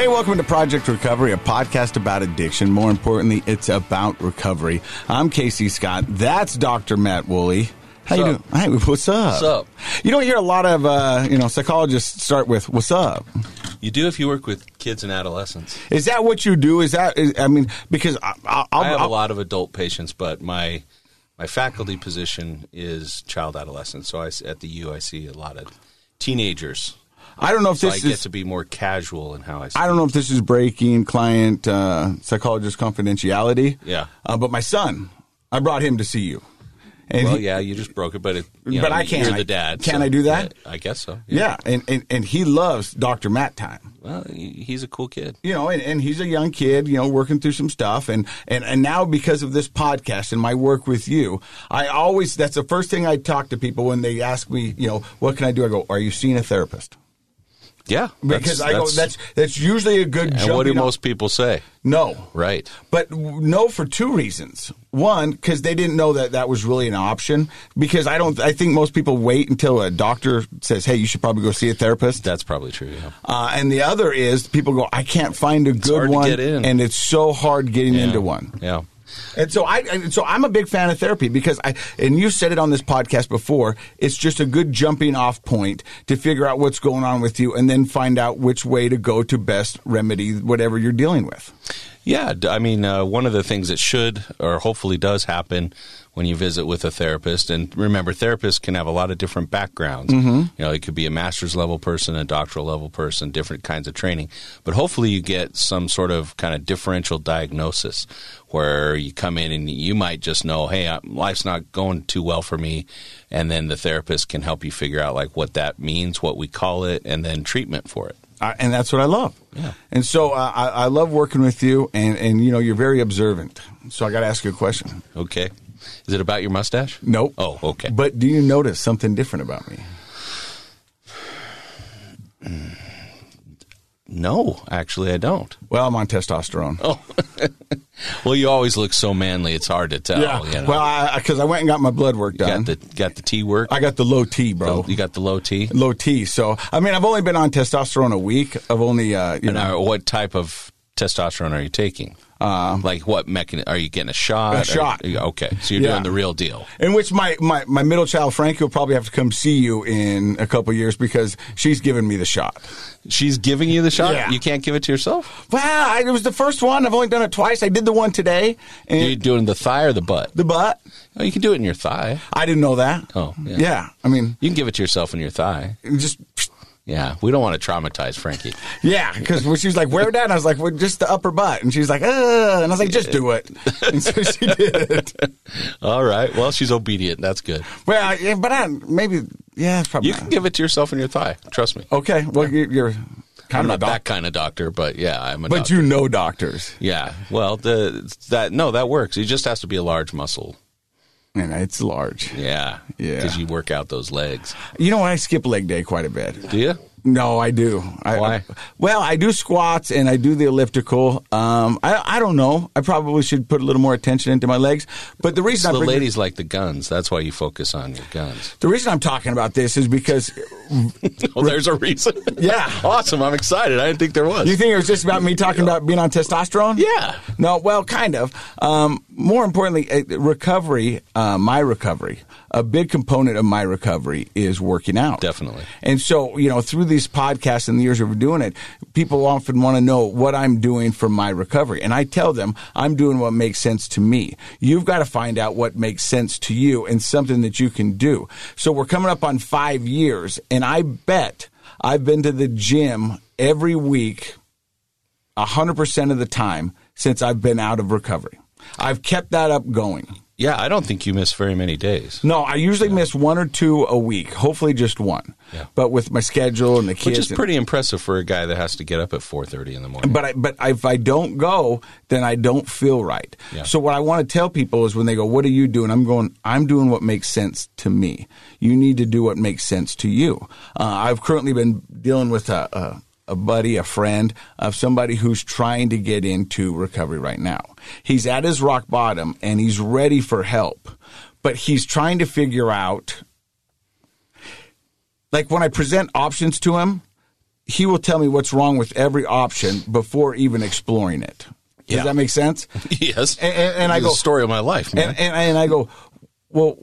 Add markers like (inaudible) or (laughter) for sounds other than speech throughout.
Hey, welcome to Project Recovery, a podcast about addiction. More importantly, it's about recovery. I'm Casey Scott. That's Dr. Matt Woolley. How you doing? Hey, what's up? What's up? You don't hear a lot of uh, you know psychologists start with "What's up." You do if you work with kids and adolescents. Is that what you do? Is that? Is, I mean, because I, I'll, I have I'll, a lot of adult patients, but my my faculty position is child adolescent. So I, at the U, I see a lot of teenagers. I don't know if So I this get is. to be more casual in how I. Speak. I don't know if this is breaking client uh, psychologist confidentiality. Yeah. Uh, but my son, I brought him to see you. And Well, he- yeah, you just broke it, but it, But know, I can't. You're the dad. can so- I do that? I guess so. Yeah, and, and, and he loves Dr. Matt time. Well, he's a cool kid. You know, and, and he's a young kid, you know, working through some stuff. And, and, and now because of this podcast and my work with you, I always, that's the first thing I talk to people when they ask me, you know, what can I do? I go, are you seeing a therapist? Yeah, Because that's- I go, that's, that's usually a good and what do jumping off- most people say? No. Right. But no, for two reasons. One, because they didn't know that that was really an option. Because I don't, I think most people wait until a doctor says, "Hey, you should probably go see a therapist." That's probably true. Yeah. Uh, and the other is people go, "I can't find a good one," get in. and it's so hard getting Yeah. into one. Yeah. And so I, and so I'm a big fan of therapy because I, and you've said it on this podcast before. It's just a good jumping off point to figure out what's going on with you, and then find out which way to go to best remedy whatever you're dealing with. Yeah, I mean, uh, one of the things that should or hopefully does happen when you visit with a therapist, and remember, therapists can have a lot of different backgrounds. Mm-hmm. You know, it could be a master's level person, a doctoral level person, different kinds of training. But hopefully, you get some sort of kind of differential diagnosis where you come in and you might just know, hey, uh, life's not going too well for me, and then the therapist can help you figure out like what that means, what we call it, and then treatment for it. Uh, and that's what I love. Yeah. And so uh, I, I love working with you, and, and you know you're very observant. So I got to ask you a question. Okay, is it about your mustache? Nope. Oh, okay. But do you notice something different about me? No, actually, I don't. Well, I'm on testosterone. Oh, (laughs) well, you always look so manly. It's hard to tell. yeah. You know? Well, because I, went and got my blood work you done. got the got the T work. I got the low T, bro. you got the low T. low T. So I mean, I've only been on testosterone a week. I've only, uh, you And know, what type of testosterone are you taking? Um, like what mechanism? Are you getting a shot? A Or- shot. okay, so you're Yeah. doing the real deal. in which my, my, my middle child Frankie will probably have to come see you in a couple years because she's giving me the shot. She's giving you the shot. Yeah. You can't give it to yourself. Well, I, it was the first one. I've only done it twice. I did the one today, and You're doing the thigh or the butt. the butt. Oh, you can do it in your thigh. I didn't know that. Oh, yeah. yeah. I mean, You can give it to yourself in your thigh. just Yeah, we don't want to traumatize Frankie. (laughs) yeah. Because when she was like, "Where, Dad?" I was like, "Well, just the upper butt." And she's like, "Uh," and I was like, "Just do it." And so she did. (laughs) All right. Well, she's obedient. That's good. Well, yeah, but I, maybe yeah, probably You not. can give it to yourself in your thigh. Trust me. okay. Well, you- you're kind I'm of not that kind of doctor, but yeah, I'm a but doctor. you know doctors, yeah, well, the that no, that works. It just has to be a large muscle. And it's large. Yeah, Yeah. because you work out those legs. You know, I skip leg day quite a bit. Do you? No, I do. I, Why? well, I do squats and I do the elliptical. Um, I, I don't know. I probably should put a little more attention into my legs. But the reason So I the ladies like the guns. That's why you focus on your guns. the reason I'm talking about this is because (laughs) Oh, there's a reason. (laughs) Yeah. awesome. I'm excited. I didn't think there was. you think it was just about me talking about being on testosterone. Yeah. No, well, kind of. Um, more importantly, uh, recovery, uh, my recovery, a big component of my recovery is working out. Definitely. And so, you know, through these podcasts and the years of doing it, people often want to know what I'm doing for my recovery. And I tell them I'm doing what makes sense to me. You've got to find out what makes sense to you and something that you can do. So we're coming up on five years, and I bet I've been to the gym every week 100% of the time since I've been out of recovery. I've kept that up going. Yeah, I don't think you miss very many days. No, I usually miss one or two a week, hopefully just one. Yeah. But with my schedule and the kids, Which is and- pretty impressive for a guy that has to get up at 4:30 in the morning. but I, but if I don't go, then I don't feel right. Yeah. So what I want to tell people is when they go, "What are you doing?" I'm going, "I'm doing what makes sense to me. You need to do what makes sense to you." Uh, I've currently been dealing with a, a a buddy, a friend of somebody who's trying to get into recovery right now. He's at his rock bottom and he's ready for help, but he's trying to figure out. Like when I present options to him, he will tell me what's wrong with every option before even exploring it. Does Yeah. that make sense? (laughs) yes. And, and, and I go, story of my life, man. and, and, and I go, well,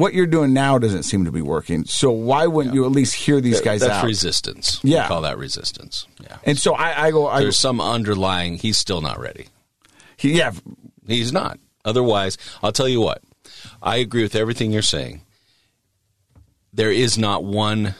what you're doing now doesn't seem to be working. So why wouldn't you at least hear these guys out? That's out? resistance. Yeah. We call that resistance. Yeah. and so I, I go, I, There's some underlying. He's still not ready. he, yeah, He's not. Otherwise, I'll tell you what. I agree with everything you're saying. There is not one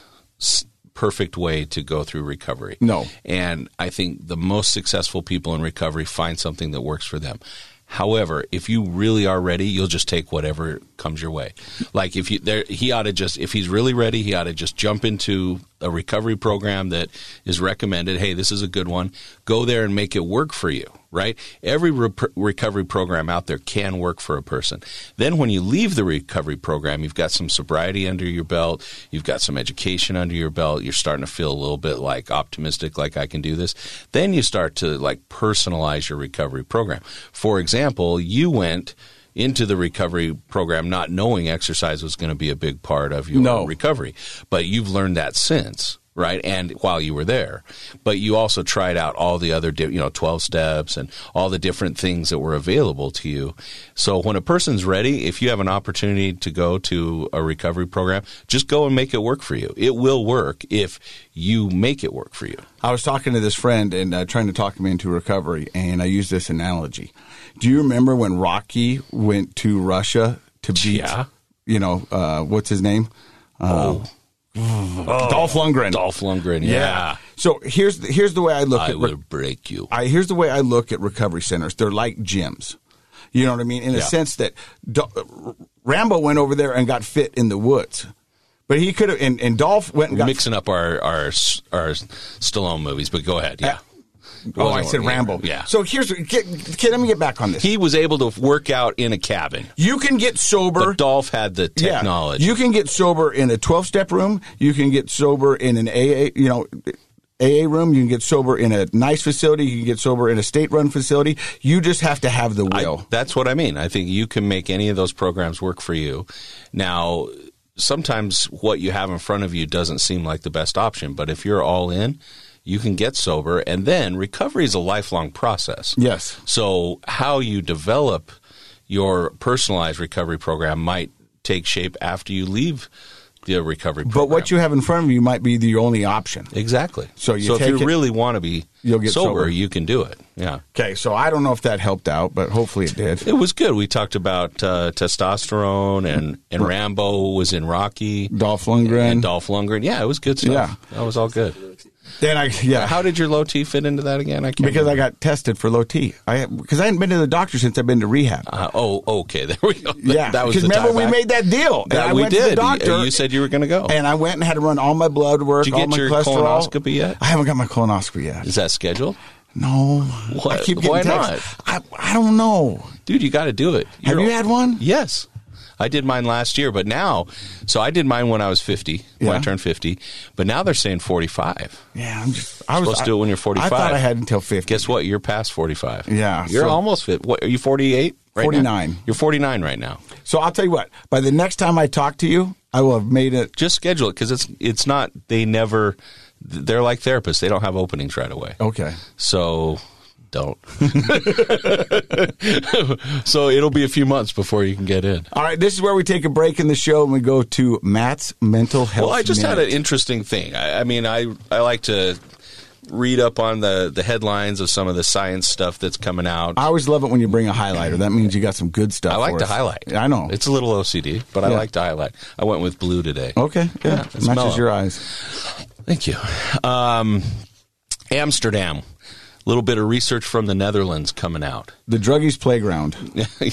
perfect way to go through recovery. No. And I think the most successful people in recovery find something that works for them. However, if you really are ready, you'll just take whatever comes your way. Like if you there he ought to just if he's really ready, he ought to just jump into a recovery program that is recommended. Hey, this is a good one. Go there and make it work for you, right? Every re- recovery program out there can work for a person. Then when you leave the recovery program, you've got some sobriety under your belt, you've got some education under your belt, you're starting to feel a little bit like optimistic like I can do this. Then you start to like personalize your recovery program. For example, you went into the recovery program not knowing exercise was going to be a big part of your No. recovery, but you've learned that since. Right, and while you were there, but you also tried out all the other, di- you know, twelve steps and all the different things that were available to you. So when a person's ready, if you have an opportunity to go to a recovery program, just go and make it work for you. It will work if you make it work for you. I was talking to this friend and uh, trying to talk him into recovery, and I used this analogy. Do you remember when Rocky went to Russia to beat, Yeah. you know, uh, what's his name? Uh, Oh. Dolph Lundgren. Dolph Lundgren, yeah, So here's the, here's the way I look I at re- will break you. I here's the way I look at recovery centers. They're like gyms. You know what I mean? In Yeah. sense that Do- uh, Rambo went over there and got fit in the woods, but he could have. And, and Dolph went and got. Mixing up our our our Stallone movies, but go ahead. Yeah. Oh, I said Rambo. Yeah. So here's. Get, get, let me get back on this. He was able to work out in a cabin, you can get sober. but Dolph had the Yeah. technology. You can get sober in a 12 step room. You can get sober in an AA, you know, AA room. You can get sober in a nice facility. You can get sober in a state run facility. You just have to have the I- will. that's what I mean. I think you can make any of those programs work for you. Now, sometimes what you have in front of you doesn't seem like the best option, but if you're all in, you can get sober, and then recovery is a lifelong process. yes. So, how you develop your personalized recovery program might take shape after you leave the recovery program. But what you have in front of you might be the only option. exactly. So you so if you it- really want to be You'll get sober, sober. you can do it. Yeah. Okay, so I don't know if that helped out, but hopefully it did. It was good. We talked about uh, testosterone, and, and Rambo was in Rocky. Dolph Lundgren. and Dolph Lundgren. Yeah, it was good stuff. Yeah. that was all good. Then I yeah. How did your low T fit into that again? I can't because I got tested for low T. I because I hadn't been to the doctor since I've been to rehab. Uh, oh, okay. (laughs) There we go. yeah, that was because remember we back. made that deal. That I we went did. to the doctor. You, you said you were going to go. and I went and had to run all my blood work, Did you all get my your cholesterol. colonoscopy yet? I haven't got my colonoscopy yet. Is that scheduled, No. What? I keep getting Why texts. I, I don't know. dude? You got to do it. Have You're- you had one? Yes. I did mine last year, but now, so I did mine when I was 50, when I turned 50, but now they're saying 45. Yeah, I'm just. I was Supposed to do it when you're 45. I thought I had until 50. Guess what? You're past 45. Yeah, You're so- almost fit. What, are you 48 right now? 49. You're 49 right now. So I'll tell you what. By the next time I talk to you, I will have made it. just schedule it because it's it's not they never they're like therapists they don't have openings right away Okay. so don't (laughs) so it'll be a few months before you can get in All right. This is where we take a break in the show and we go to Matt's mental health. well i just had an interesting thing I, I mean i i like to read up on the the headlines of some of the science stuff that's coming out I always love it when you bring a highlighter. That means you got some good stuff. I like to us. highlight. I know. It's a little OCD, but I like to highlight. I went with blue today. okay. Yeah. Yeah, Matches mellow. your eyes. Thank you. Um, Amsterdam. Little bit of research from the Netherlands coming out. The druggies playground.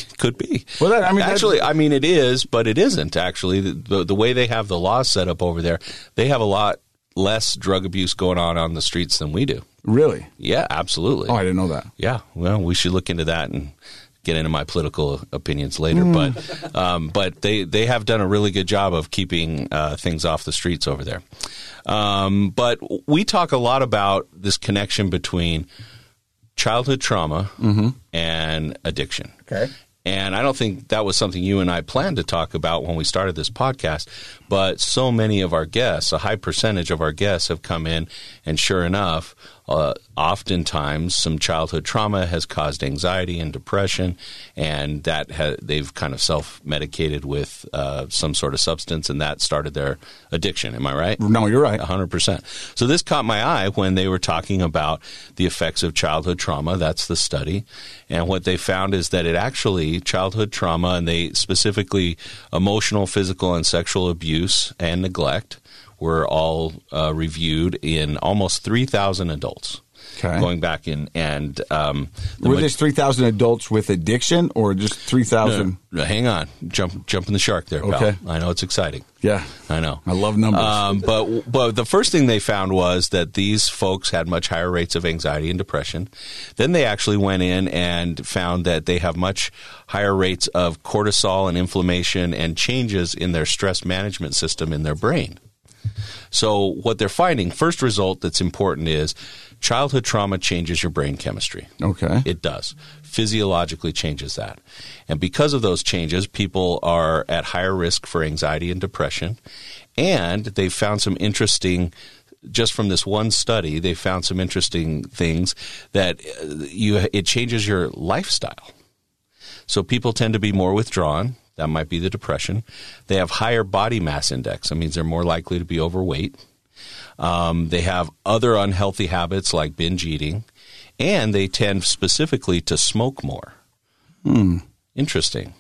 (laughs) Could be. Well, that- I mean, actually, I mean, it is, but it isn't. Actually, the, the the way they have the laws set up over there, they have a lot less drug abuse going on on the streets than we do. Really? Yeah, absolutely. Oh, I didn't know that. Yeah, well, we should look into that and get into my political opinions later. But um, but they they have done a really good job of keeping uh, things off the streets over there. Um, but we talk a lot about this connection between childhood trauma and addiction. Okay. And I don't think that was something you and I planned to talk about when we started this podcast. But so many of our guests, a high percentage of our guests, have come in, and sure enough, uh, oftentimes some childhood trauma has caused anxiety and depression, and that ha- they've kind of self medicated with uh, some sort of substance, and that started their addiction. Am I right? No, you're right. 100%. So this caught my eye when they were talking about the effects of childhood trauma. That's the study. And what they found is that it actually, childhood trauma, and they specifically emotional, physical, and sexual abuse and neglect were all uh, reviewed in almost 3,000 adults. Okay. Going back in and um, the Were ma- this 3,000 adults with addiction or just 3,000? No, hang on, jump jumping the shark there, pal. Okay. I know it's exciting. Yeah. I know. I love numbers. Um, but but the first thing they found was that these folks had much higher rates of anxiety and depression. Then they actually went in and found that they have much higher rates of cortisol and inflammation and changes in their stress management system in their brain. So what they're finding, first result that's important is childhood trauma changes your brain chemistry. okay. It does. Physiologically changes that. And because of those changes, people are at higher risk for anxiety and depression. And they found some interesting just from this one study, they found some interesting things that uh, you it changes your lifestyle. So people tend to be more withdrawn. That might be the depression. They have higher body mass index. That means they're more likely to be overweight. Um, they have other unhealthy habits like binge eating, and they tend specifically to smoke more. Interesting.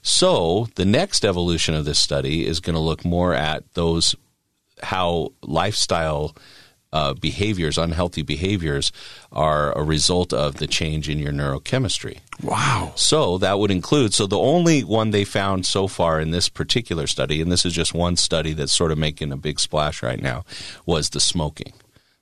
So the next evolution of this study is going to look more at those how lifestyle uh, behaviors, unhealthy behaviors, are a result of the change in your neurochemistry. wow. So that would include. So the only one they found so far in this particular study, and this is just one study that's sort of making a big splash right now, was the smoking.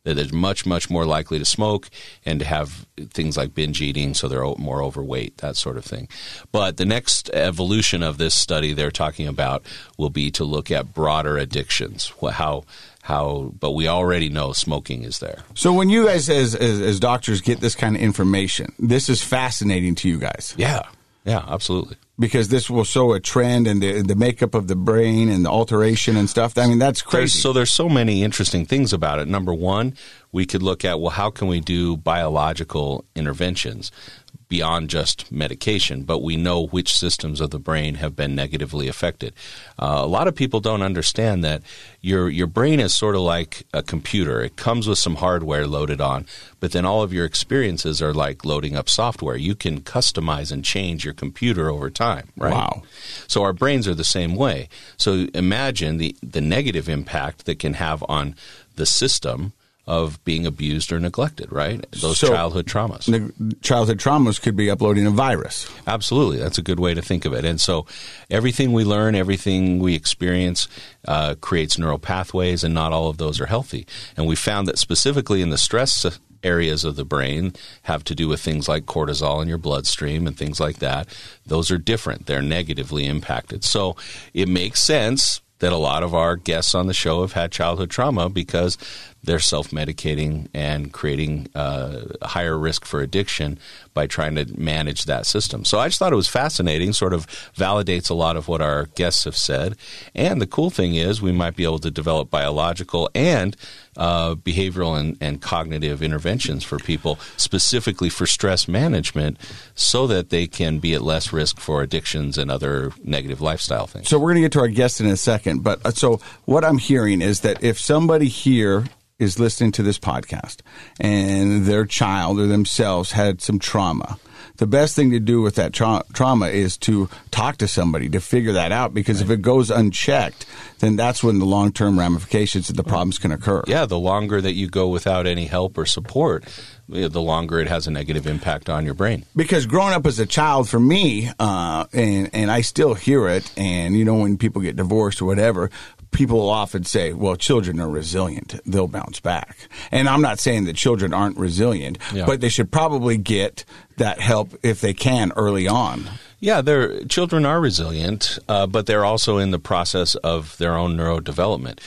That they're much, much more likely to smoke and to have things like binge eating, so they're more overweight, that sort of thing. But the next evolution of this study they're talking about will be to look at broader addictions. How, how, but we already know smoking is there. So when you guys, as, as as doctors, get this kind of information, this is fascinating to you guys Yeah, yeah, absolutely. because this will show a trend and the the makeup of the brain and the alteration and stuff. I mean, that's There's, crazy. so there's so many interesting things about it. Number one, we could look at well, how can we do biological interventions beyond just medication? But we know which systems of the brain have been negatively affected. Uh, a lot of people don't understand that your your brain is sort of like a computer. It comes with some hardware loaded on, but then all of your experiences are like loading up software. You can customize and change your computer over time. Right? Wow. So our brains are the same way. So imagine the, the negative impact that can have on the system of being abused or neglected, right? Those So- childhood traumas. The childhood traumas could be uploading a virus. Absolutely. That's a good way to think of it. And so everything we learn, everything we experience uh, creates neural pathways, and not all of those are healthy. And we found that specifically in the stress areas of the brain have to do with things like cortisol in your bloodstream and things like that. Those are different. They're negatively impacted. So it makes sense that a lot of our guests on the show have had childhood trauma because they're self medicating and creating uh, a higher risk for addiction by trying to manage that system. So I just thought it was fascinating, sort of validates a lot of what our guests have said. And the cool thing is, we might be able to develop biological and uh, behavioral and, and cognitive interventions for people specifically for stress management so that they can be at less risk for addictions and other negative lifestyle things. So we're going to get to our guest in a second, but uh, so what I'm hearing is that if somebody here is listening to this podcast and their child or themselves had some trauma, the best thing to do with that tra- trauma is to talk to somebody to figure that out because if it goes unchecked, then that's when the long term ramifications of the problems can occur. yeah, the longer that you go without any help or support, the longer it has a negative impact on your brain. because growing up as a child for me uh, and and I still hear it and you know when people get divorced or whatever people will often say well children are resilient they'll bounce back and I'm not saying that children aren't resilient Yeah. but they should probably get that help if they can early on Yeah, their children are resilient, uh, but they're also in the process of their own neurodevelopment.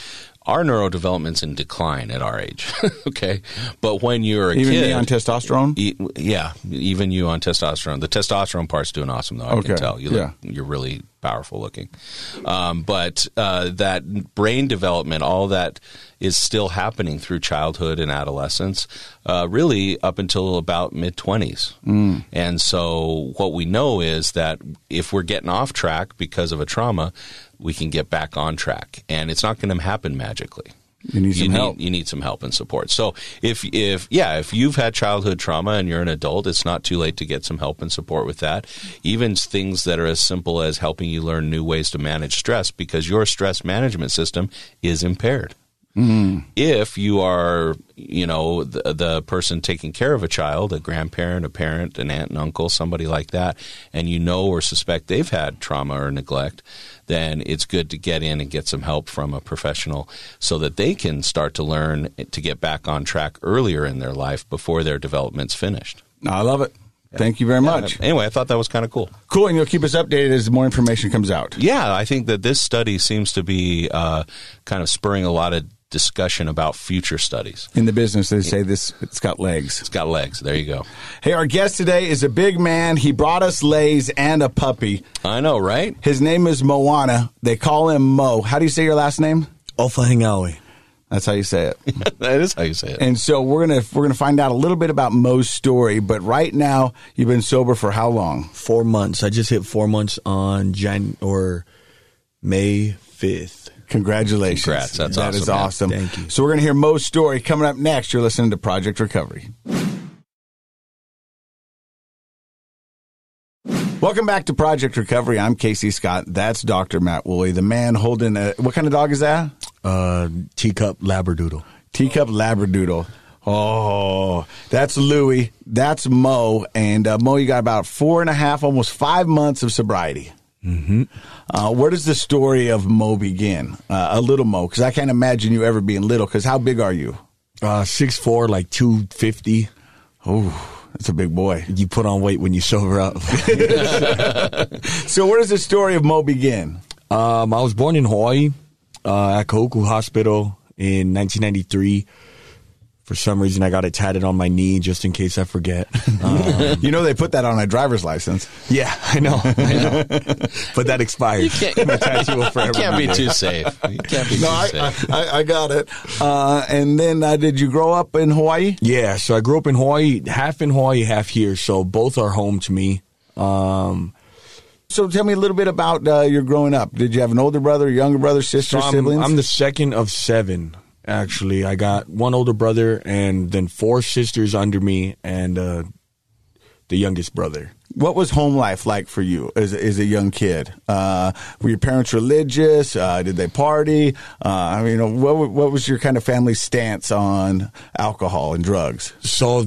our neurodevelopment's in decline at our age. (laughs) okay, but when you're a Even kid, on testosterone. E- yeah, even you on testosterone. The testosterone part's doing awesome, though. I Okay, can tell. You look, yeah. You're really powerful looking. Um, but uh, that brain development, all that is still happening through childhood and adolescence, uh, really up until about mid 20s. Mm. And so what we know is that if we're getting off track because of a trauma, we can get back on track. And it's not going to happen magically You need some you help. Need, you need some help and support. So if if yeah, if you've had childhood trauma and you're an adult, it's not too late to get some help and support with that. Even things that are as simple as helping you learn new ways to manage stress because your stress management system is impaired. Mm-hmm. If you are, you know, the, the person taking care of a child, a grandparent, a parent, an aunt and uncle, somebody like that, and you know or suspect they've had trauma or neglect, then it's good to get in and get some help from a professional so that they can start to learn to get back on track earlier in their life before their development's finished. I love it. Thank you very much. Anyway, I thought that was kind of cool. Cool, and you'll keep us updated as more information comes out. Yeah, I think that this study seems to be uh, kind of spurring a lot of discussion about future studies. In the business, they say this it's got legs. It's got legs. There you go. Hey, our guest today is a big man. He brought us Lays and a puppy. I know, right? His name is Moana. They call him Mo. How do you say your last name? Ofahengaue. That's how you say it. (laughs) that is how you say it. and so we're gonna we're gonna find out a little bit about Mo's story. But right now, you've been sober for how long? Four months. I just hit four months on Jan or May fifth. Congratulations. Congrats. That's That is awesome, awesome. Thank you. So we're going to hear Mo's story coming up next. You're listening to Project Recovery. Welcome back to Project Recovery. I'm Casey Scott. That's Dr. Matt Woolley, the man holding a what kind of dog is that? Uh, teacup labradoodle. Teacup Labradoodle. Oh, that's Louie. That's Mo. And uh, Mo, you got about four and a half, almost five months of sobriety. Mm-hmm. Uh, where does the story of Mo begin? Uh, a little Mo, because I can't imagine you ever being little. Because how big are you? Uh, six four, like two fifty. Oh, that's a big boy. You put on weight when you sober up. (laughs) (laughs) So where does the story of Mo begin? um, I was born in Hawaii uh, at Kahuku Hospital in 1993. For some reason, I got it tatted on my knee just in case I forget. Um, (laughs) You know they put that on a driver's license. yeah, I know, I know. (laughs) but that expired. You can't- (laughs) My tattoo will forever Can't be too safe. You can't be No, too I, safe. I, I- I got it. Uh, and then uh, did you grow up in Hawaii? Yeah, so I grew up in Hawaii, half in Hawaii, half here. So both are home to me. Um, So tell me a little bit about uh, your growing up. Did you have an older brother, younger brother, sister, so I'm, siblings? I'm the second of seven. Actually, I got one older brother and then four sisters under me, and uh, the youngest brother. what was home life like for you as, as a young kid? Uh, were your parents religious? Uh, did they party? Uh, I mean, what, what was your kind of family stance on alcohol and drugs? So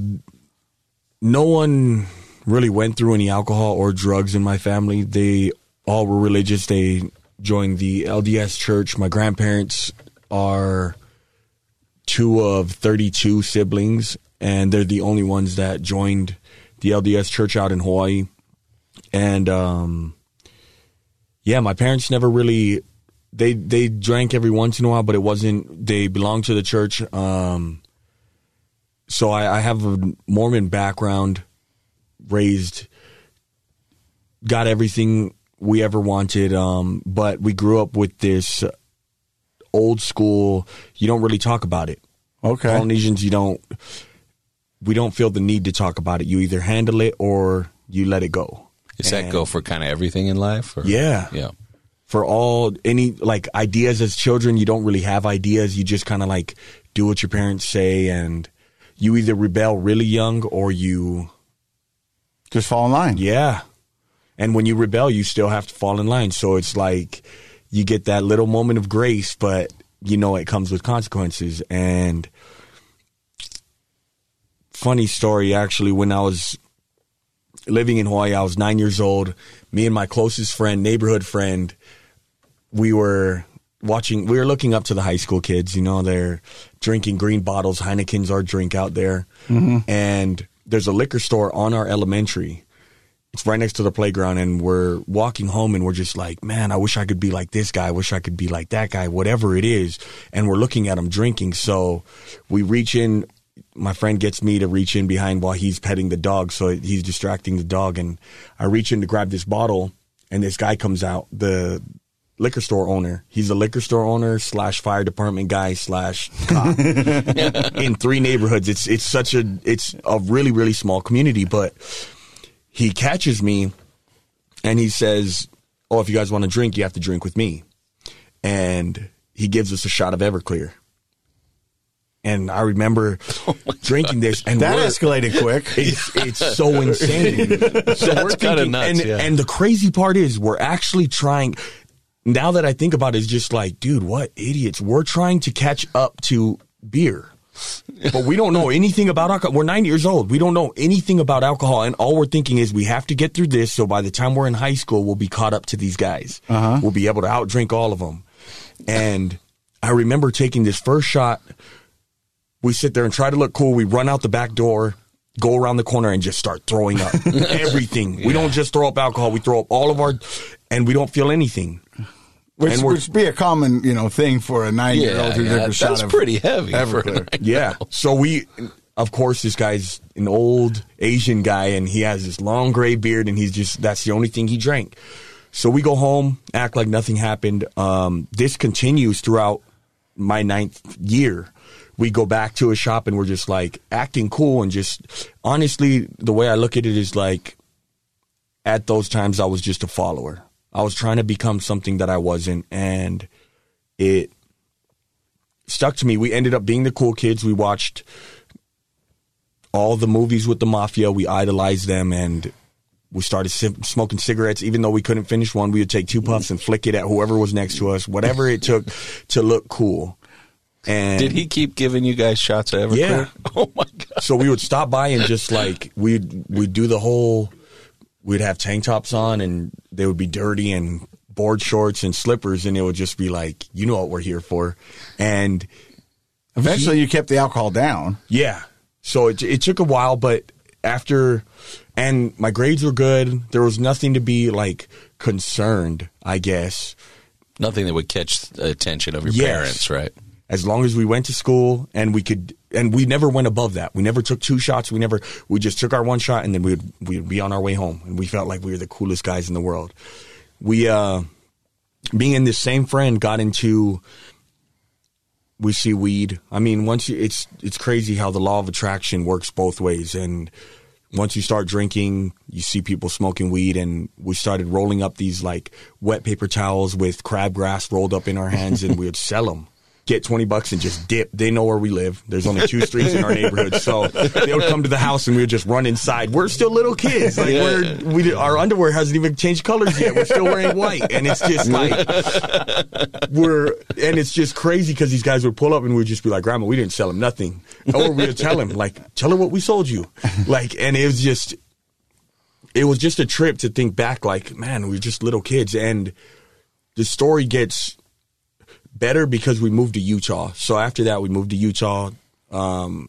no one really went through any alcohol or drugs in my family. They all were religious. They joined the LDS church. My grandparents are two of 32 siblings, and they're the only ones that joined the LDS church out in Hawaii. And um, yeah, my parents never really they they drank every once in a while, but it wasn't. They belonged to the church. Um, so I, I have a Mormon background, raised, got everything we ever wanted, um, but we grew up with this old school. You don't really talk about it. Okay. Polynesians, you don't. We don't feel the need to talk about it. You either handle it or you let it go. Does that go for kind of everything in life? Or? Yeah. Yeah. for all any like ideas as children you don't really have ideas you just kind of like do what your parents say and you either rebel really young or you Just fall in line. yeah and when you rebel you still have to fall in line so it's like you get that little moment of grace but you know it comes with consequences. And funny story actually when i was living in hawaii i was nine years old. Me and my closest friend neighborhood friend we were watching we were looking up to the high school kids you know they're drinking green bottles. Heineken's our drink out there. Mm-hmm. And there's a liquor store on our elementary it's right next to the playground, and we're walking home, and we're just like, man, I wish I could be like this guy. I wish I could be like that guy. Whatever it is, and we're looking at him drinking. So we reach in. My friend gets me to reach in behind while he's petting the dog, so he's distracting the dog, and I reach in to grab this bottle, and this guy comes out. The liquor store owner. He's a liquor store owner slash fire department guy slash cop (laughs) in three neighborhoods. It's it's such a it's a really really small community, but he catches me and he says, "Oh, if you guys want to drink, you have to drink with me." And he gives us a shot of Everclear. And I remember (laughs) oh drinking this, and That escalated quick. (laughs) it's it's so (laughs) insane. So we're kinda thinking, nuts, and yeah. and the crazy part is we're actually trying. Now that I think about it, it's just like, dude, what idiots? We're trying to catch up to beer, but we don't know anything about alcohol. We're nine years old. We don't know anything about alcohol, and all we're thinking is we have to get through this. So by the time we're in high school, we'll be caught up to these guys. Uh-huh. We'll be able to outdrink all of them. And I remember taking this first shot we sit there and try to look cool. We run out the back door, go around the corner, and just start throwing up (laughs) everything. We don't just throw up alcohol; we throw up all of our, and we don't feel anything. Which would be a common, you know, thing for a nine-year-old Yeah, who yeah, took a shot that's pretty heavy Everclear. Yeah. So we, of course, this guy's an old Asian guy, and he has this long gray beard, and he's just that's the only thing he drank. So we go home, act like nothing happened. Um, this continues throughout my ninth year. We go back to a shop and we're just like acting cool and just honestly, the way I look at it is like at those times I was just a follower. I was trying to become something that I wasn't, and it stuck to me. We ended up being the cool kids. We watched all the movies with the mafia. We idolized them, and we started si- smoking cigarettes. Even though we couldn't finish one, we would take two puffs and flick it at whoever was next to us, whatever it took to look cool. And Did he keep giving you guys shots of Everclear? Yeah. (laughs) Oh my god. so we would stop by and just like we'd we'd do the whole we'd have tank tops on and they would be dirty and board shorts and slippers and it would just be like you know what we're here for and Eventually, you kept the alcohol down. yeah so it, it took a while but after and my grades were good there was nothing to be like concerned i guess Nothing that would catch the attention of your Yes. parents, right? as long as we went to school and we could and we never went above that. We never took two shots. We never we just took our one shot and then we'd we'd be on our way home. And we felt like we were the coolest guys in the world. We uh being in this same friend got into we see weed. I mean once you it's it's crazy how the law of attraction works both ways. And once you start drinking, you see people smoking weed, and we started rolling up these like wet paper towels with crabgrass rolled up in our hands, and we would sell them. Get 20 bucks and just dip. They know where we live. There's only two streets in our neighborhood. So they would come to the house and we would just run inside. We're still little kids. Like we're, we, our underwear hasn't even changed colors yet. We're still wearing white. And it's just like, (laughs) we're, and it's just crazy because these guys would pull up and we'd just be like, Grandma, we didn't sell him nothing. Or we would tell him, like, tell her what we sold you. Like, and it was just, it was just a trip to think back, like, man, we were just little kids. And the story gets better because we moved to Utah. So after that, we moved to Utah, um,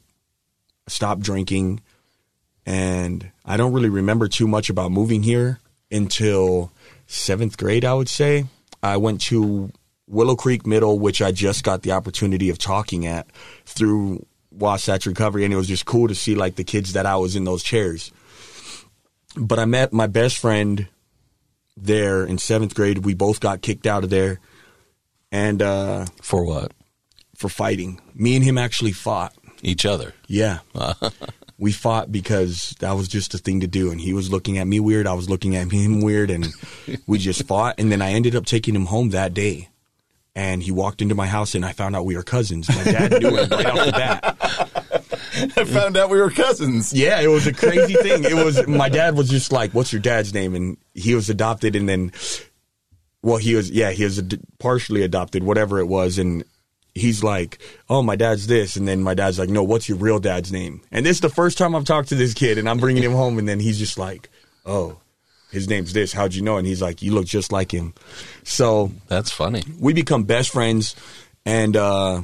stopped drinking, and I don't really remember too much about moving here until seventh grade, I would say. I went to Willow Creek Middle, which I just got the opportunity of talking at through Wasatch Recovery, and it was just cool to see like the kids that I was in those chairs. But I met my best friend there in seventh grade. We both got kicked out of there, and uh, For what? for fighting, me and him actually fought. Each other. Yeah. (laughs) we fought because that was just a thing to do. And he was looking at me weird. I was looking at him weird. And (laughs) we just fought. And then I ended up taking him home that day. And he walked into my house and I found out we were cousins. My dad knew it right off the bat. (laughs) I found out we were cousins. Yeah, it was a crazy thing. It was my dad was just like, "What's your dad's name?" And he was adopted, and then, well, he was yeah, he was ad- partially adopted, whatever it was, and he's like, "Oh, my dad's this," and then my dad's like, "No, what's your real dad's name?" And this is the first time I've talked to this kid, and I'm bringing him home, and then he's just like, "Oh, his name's this. How'd you know?" And he's like, "You look just like him." So That's funny. we become best friends and uh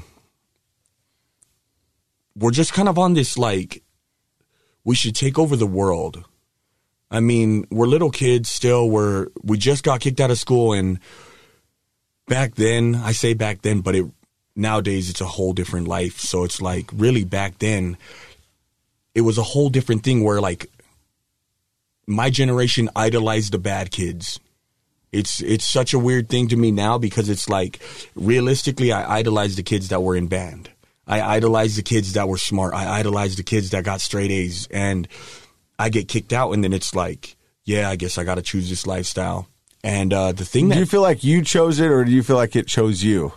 we're just kind of on this like we should take over the world I mean, we're little kids still. We're we just got kicked out of school, and back then, I say back then, but it nowadays it's a whole different life. So it's like really back then, it was a whole different thing where like my generation idolized the bad kids. It's it's such a weird thing to me now because it's like realistically I idolized the kids that were in band. I idolized the kids that were smart. I idolized the kids that got straight A's and I get kicked out and then it's like, yeah, I guess I got to choose this lifestyle. And uh, the thing that Do you feel like you chose it, or do you feel like it chose you?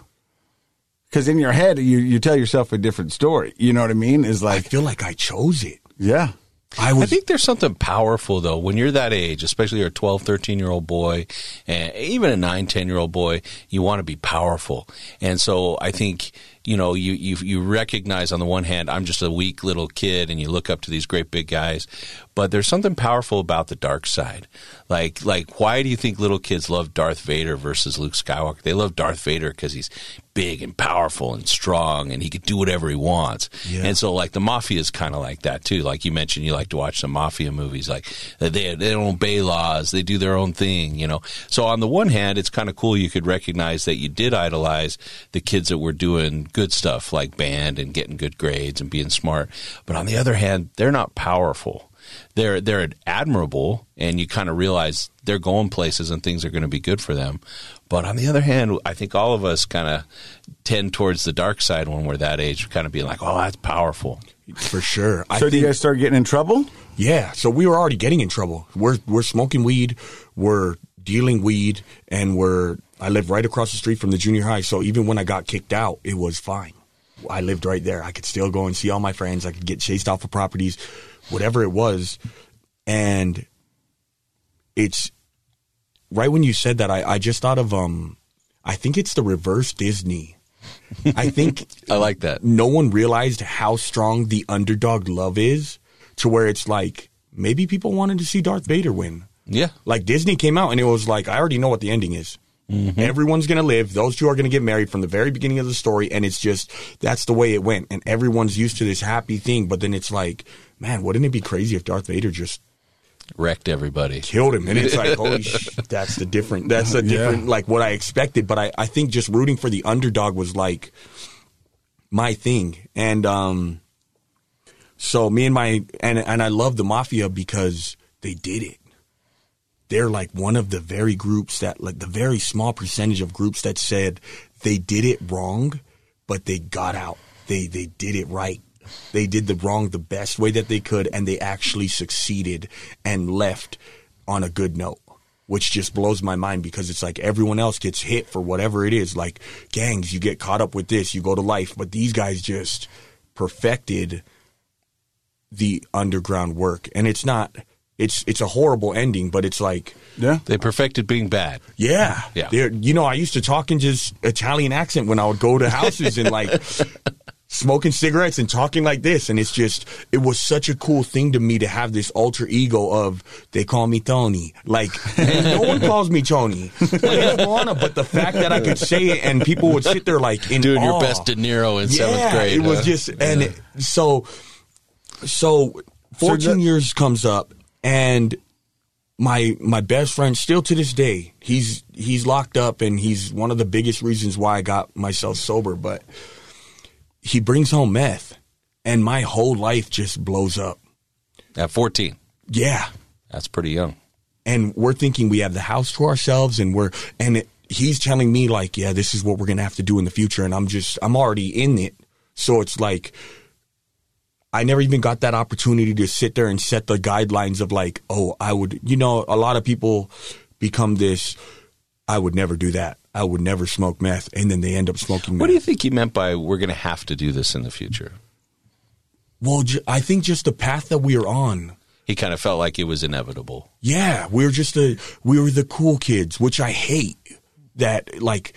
Because in your head, you you tell yourself a different story. You know what I mean? Is like I feel like I chose it. yeah, I was, I think there's something powerful though when you're that age, especially you're a 12, 13 year old boy, and even a 9, 10 year old boy, you want to be powerful. And so I think, you know, you, you, you recognize on the one hand, I'm just a weak little kid and you look up to these great big guys, but there's something powerful about the dark side. Like, like, why do you think little kids love Darth Vader versus Luke Skywalker? They love Darth Vader because he's big and powerful and strong and he can do whatever he wants. Yeah. And so, like, the mafia is kind of like that too. Like you mentioned, you like to watch some mafia movies. Like they they don't obey laws; they do their own thing. You know. So on the one hand, it's kind of cool. You could recognize that you did idolize the kids that were doing good stuff, like band and getting good grades and being smart. But on the other hand, they're not powerful. They're they're admirable, and you kind of realize they're going places and things are going to be good for them. But on the other hand, I think all of us kind of tend towards the dark side when we're that age, kind of being like, "Oh, that's powerful." for sure. I so do you guys start getting in trouble? yeah, so we were already getting in trouble. We're we're smoking weed, we're dealing weed, and we're I live right across the street from the junior high. So even when I got kicked out, it was fine. I lived right there. I could still go and see all my friends. I could get chased off of properties, whatever it was, and it's right when you said that. I, I just thought of um, I think it's the reverse Disney. I think (laughs) I like that. no one realized how strong the underdog love is to where it's like maybe people wanted to see Darth Vader win. Yeah. Like Disney came out and it was like, I already know what the ending is. Everyone's going to live. Those two are going to get married from the very beginning of the story. And it's just, that's the way it went. And everyone's used to this happy thing. But then it's like, man, wouldn't it be crazy if Darth Vader just Wrecked everybody. killed him? And it's like, (laughs) holy sh, that's the different, that's the different, like what I expected. But I, I think just rooting for the underdog was like my thing. And, um, so me and my, and, and I love the mafia because they did it they're like one of the very groups that like the very small percentage of groups that said they did it wrong but they got out they they did it right they did the wrong the best way that they could and they actually succeeded and left on a good note which just blows my mind because it's like everyone else gets hit for whatever it is like gangs you get caught up with this you go to life but these guys just perfected the underground work and it's not it's it's a horrible ending but it's like Yeah. They perfected being bad. yeah Yeah. They're- you know i used to talk in just italian accent when i would go to houses and like smoking cigarettes and talking like this. And it's just it was such a cool thing to me to have this alter ego of they call me tony. Like no one (laughs) calls me tony. (laughs) But the fact that i could say it and people would sit there like in Doing your best De Niro in seventh grade. It was huh? just and it, so so 14 that- years comes up and my my best friend still to this day he's he's locked up and he's one of the biggest reasons why I got myself sober. But he brings home meth and my whole life just blows up. at 14. Yeah. That's pretty young. and we're thinking we have the house to ourselves and we're and it, he's telling me like yeah this is what we're gonna have to do in the future and i'm just i'm already in it so it's like i never even got that opportunity to sit there and set the guidelines of like oh i would you know a lot of people become this i would never do that i would never smoke meth and then they end up smoking meth What do you think he meant by we're going to have to do this in the future? well ju- i think just the path that we are on He kind of felt like it was inevitable. Yeah, we were just the we were the cool kids, which I hate. That like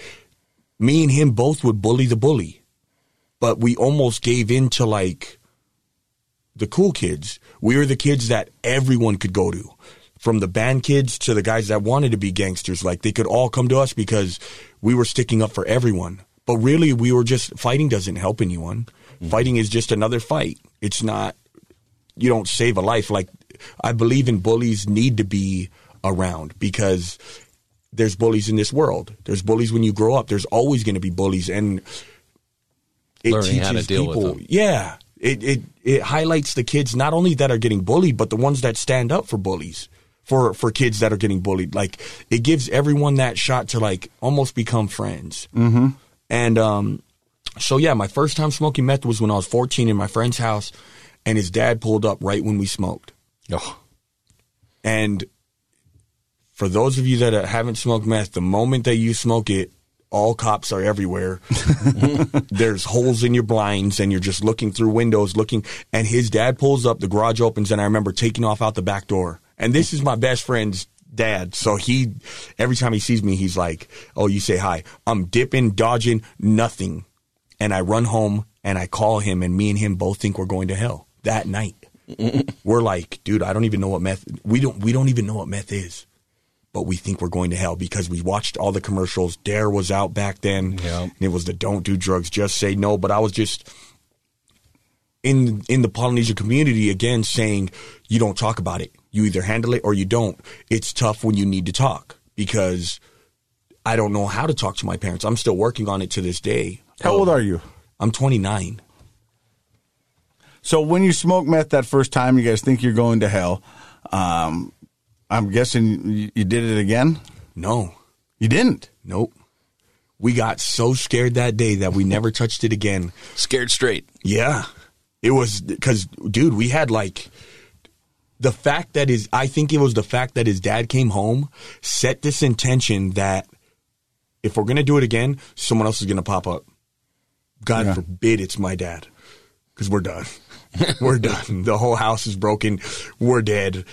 me and him both would bully the bully, but we almost gave in to like the cool kids. We were the kids that everyone could go to, from the band kids to the guys that wanted to be gangsters. Like they could all come to us because we were sticking up for everyone. But really, we were just fighting doesn't help anyone. Mm-hmm. Fighting is just another fight. It's not you don't save a life. Like I believe in bullies need to be around because there's bullies in this world. There's bullies when you grow up. There's always going to be bullies, and it Learning teaches how to deal with people. Yeah, it, it it highlights the kids not only that are getting bullied, but the ones that stand up for bullies. For, for kids that are getting bullied, like it gives everyone that shot to like almost become friends. Mm-hmm. And um, so yeah, my first time smoking meth was when I was 14 in my friend's house, and his dad pulled up right when we smoked. Oh, And for those of you that haven't smoked meth, the moment that you smoke it, all cops are everywhere. (laughs) There's holes in your blinds, and you're just looking through windows, looking. And his dad pulls up, the garage opens, and I remember taking off out the back door. And this is my best friend's dad. So he, every time he sees me, he's like, "Oh, you say hi." I'm dipping, dodging, nothing, and I run home and I call him, and me and him both think we're going to hell that night. (laughs) we're like, dude, I don't even know what meth. We don't. We don't even know what meth is but we think we're going to hell because we watched all the commercials. Dare was out back then. Yeah. And it was the don't do drugs, just say no. But I was just in in the Polynesian community again saying you don't talk about it. You either handle it or you don't. It's tough when you need to talk because I don't know how to talk to my parents. I'm still working on it to this day. How old are you? I'm 29. So when you smoke meth that first time, you guys think you're going to hell. Um, I'm guessing you, you did it again. No. You didn't. Nope. We got so scared that day that we never touched it again. scared straight. Yeah. It was because, dude, we had like the fact that is, I think it was the fact that his dad came home set this intention that if we're going to do it again, someone else is going to pop up. God Yeah. forbid it's my dad because we're done. (laughs) we're done. The whole house is broken. We're dead.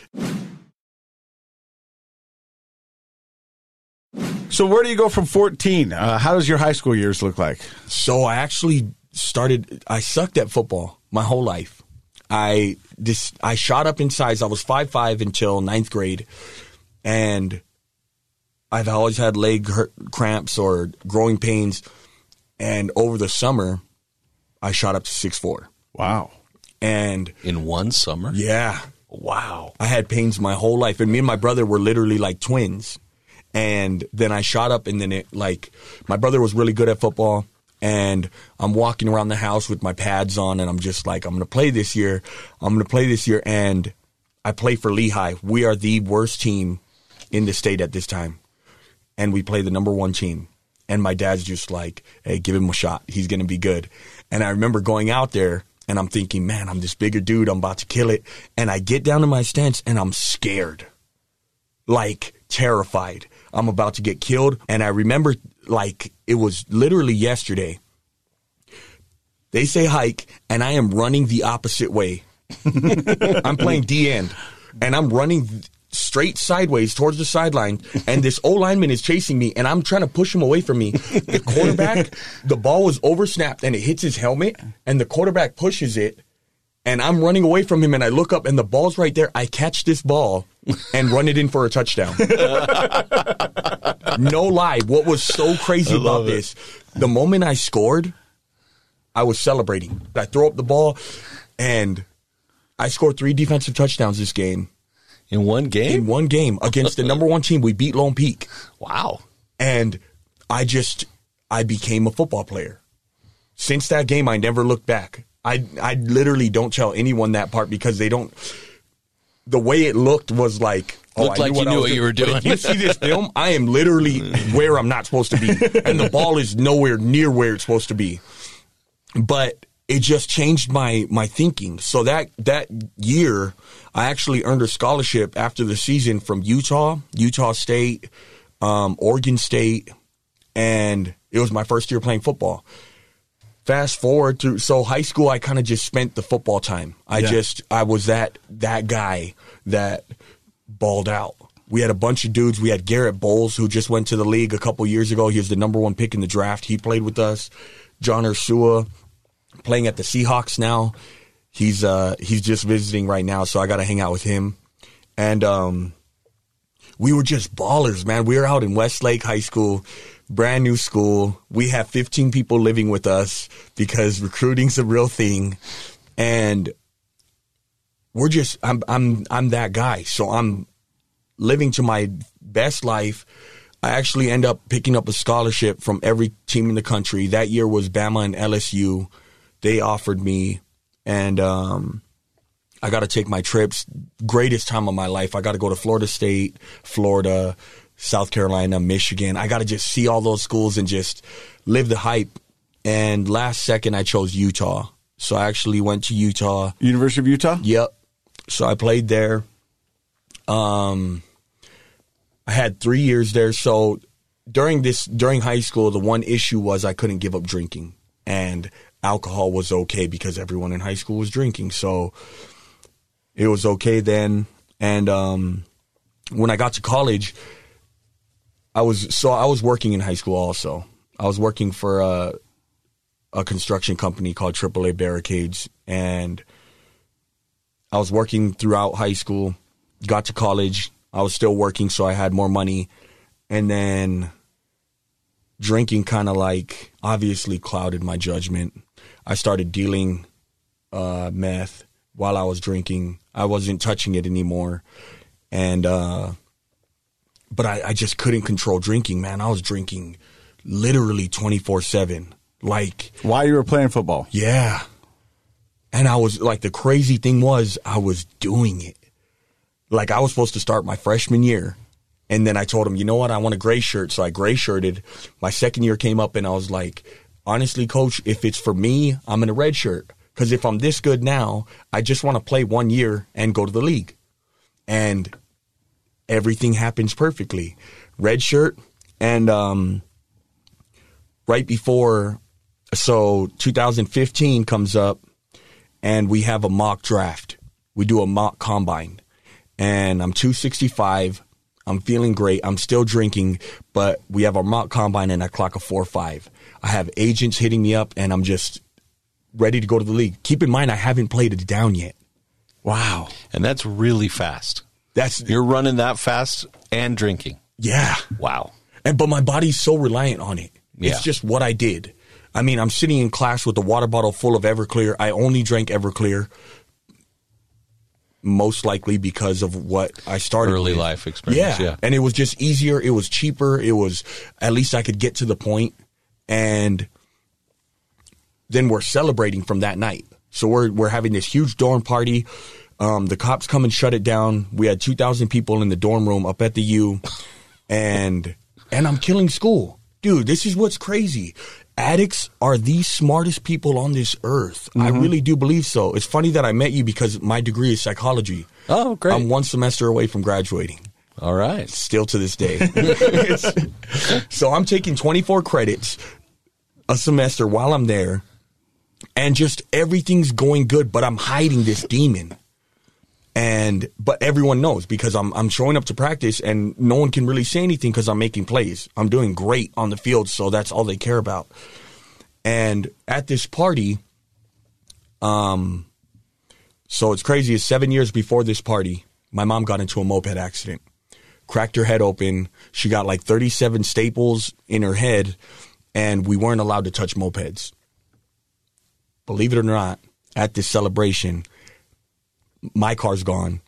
So where do you go from 14? Uh, how does your high school years look like? So I actually started. I sucked at football my whole life. I this I shot up in size. I was five five until ninth grade, and I've always had leg hurt, cramps or growing pains. And over the summer, I shot up to six four. Wow. And In one summer? yeah, Wow. I had pains my whole life, and me and my brother were literally like twins. And then I shot up, and then it like my brother was really good at football, and I'm walking around the house with my pads on, and I'm just like, I'm gonna play this year, I'm gonna play this year, and I play for Lehi. We are the worst team in the state at this time, and we play the number one team. And my dad's just like, hey, give him a shot. He's gonna be good. And I remember going out there and I'm thinking, man, I'm this bigger dude. I'm about to kill it. And I get down to my stance and I'm scared, like terrified. I'm about to get killed. And I remember, like, it was literally yesterday. They say hike, and I am running the opposite way. (laughs) I'm playing D end, and I'm running straight sideways towards the sideline, and this O lineman is chasing me, and I'm trying to push him away from me. The quarterback, the ball was oversnapped, and it hits his helmet, and the quarterback pushes it, and I'm running away from him, and I look up, and the ball's right there. I catch this ball and run it in for a touchdown. no lie. What was so crazy about this? The moment I scored, I was celebrating. I throw up the ball, and I scored three defensive touchdowns this game In one game? in one game against the number one team. We beat Lone Peak, wow. and I just I became a football player. Since that game, I never looked back. I I literally don't tell anyone that part because they don't. The way it looked was like. Oh, Looked I like you I knew what you were doing. you see this film, I am literally (laughs) where I'm not supposed to be, and the ball is nowhere near where it's supposed to be. But it just changed my my thinking. So that that year, I actually earned a scholarship after the season from Utah, Utah State, um, Oregon State, and it was my first year playing football. Fast forward through so high school, I kind of just spent the football time. I Yeah. just I was that that guy that balled out. We had a bunch of dudes. We had Garett Bolles, who just went to the league a couple years ago. He was the number one pick in the draft. He played with us. John Ursua, playing at the Seahawks now. He's uh he's just visiting right now, so I got to hang out with him. And um we were just ballers, man. We were out in Westlake High School, brand new school. We have 15 people living with us because recruiting's a real thing. And we're just I'm I'm I'm that guy. So I'm living to my best life. I actually end up picking up a scholarship from every team in the country. That year was Bama and LSU. They offered me, and um, I got to take my trips. Greatest time of my life. I got to go to Florida State, Florida, South Carolina, Michigan. I got to just see all those schools and just live the hype. And last second, I chose Utah. So I actually went to Utah. University of Utah? Yep. So I played there. Um, I had three years there. So during this, during high school, the one issue was I couldn't give up drinking, and alcohol was okay because everyone in high school was drinking. So it was okay then. And um, when I got to college, I was so I was working in high school also. I was working for a, a construction company called AAA Barricades, and I was working throughout high school. Got to college, I was still working, so I had more money, and then drinking kind of like obviously clouded my judgment. I started dealing uh, meth while I was drinking. I wasn't touching it anymore, and uh, but I, I just couldn't control drinking. Man, I was drinking literally twenty four seven. Like While you were playing football? yeah. And I was like, the crazy thing was, I was doing it. Like, I was supposed to start my freshman year. And then I told him, you know what? I want a gray shirt. So I gray shirted. My second year came up and I was like, honestly, coach, if it's for me, I'm in a red shirt. Because if I'm this good now, I just want to play one year and go to the league. And everything happens perfectly. Red shirt. And um, right before, so 2015 comes up and we have a mock draft. We do a mock combine, and I'm 265. I'm feeling great. I'm still drinking, but we have our mock combine, and I clock a four five. I have agents hitting me up, and I'm just ready to go to the league. Keep in mind, I haven't played it down yet. Wow. And that's really fast. That's You're running that fast and drinking. yeah. Wow. And but my body's so reliant on it. Yeah. It's just what I did. I mean, I'm sitting in class with a water bottle full of Everclear. I only drank Everclear, most likely because of what I started. Early with. life experience. Yeah. Yeah. and it was just easier. It was cheaper. It was at least I could get to the point, and then we're celebrating from that night. So we're we're having this huge dorm party. Um, the cops come and shut it down. We had two thousand people in the dorm room up at the U, and and I'm killing school, dude. This is what's crazy. Addicts are the smartest people on this earth. I really do believe so. It's funny that I met you because my degree is psychology. Oh, great. I'm one semester away from graduating All right. still to this day. (laughs) (laughs) So I'm taking 24 credits a semester while I'm there, and just everything's going good, but I'm hiding this demon. And but everyone knows because I'm I'm showing up to practice and no one can really say anything because I'm making plays. I'm doing great on the field, so that's all they care about. And at this party, um, so it's crazy. It's seven years before this party. My mom got into a moped accident cracked her head open. She got like 37 staples in her head, and we weren't allowed to touch mopeds. Believe it or not, at this celebration, my car's gone,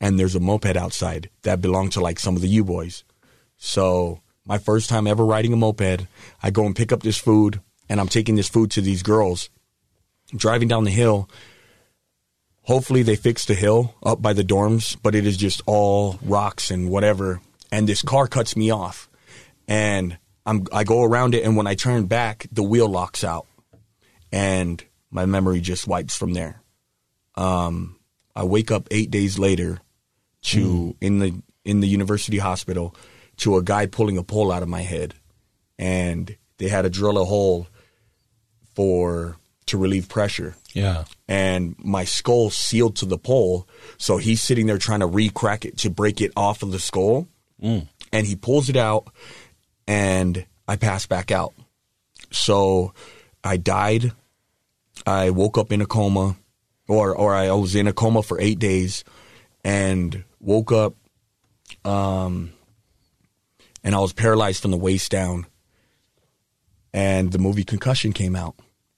and there's a moped outside that belonged to like some of the U boys. So, my first time ever riding a moped, I go and pick up this food, and I'm taking this food to these girls. Driving down the hill, Hopefully they fixed the hill up by the dorms, but it is just all rocks and whatever. And this car cuts me off, and I'm I go around it, and when I turn back, the wheel locks out, and my memory just wipes from there. Um, I wake up eight days later to hmm. in the in the university hospital to a guy pulling a pole out of my head, and they had to drill a hole for to relieve pressure Yeah. and my skull sealed to the pole. So he's sitting there trying to re-crack it to break it off of the skull, hmm. and he pulls it out, and I pass back out. So I died. I woke up in a coma, or or I was in a coma for eight days, and woke up, um, and I was paralyzed from the waist down. And the movie Concussion came out.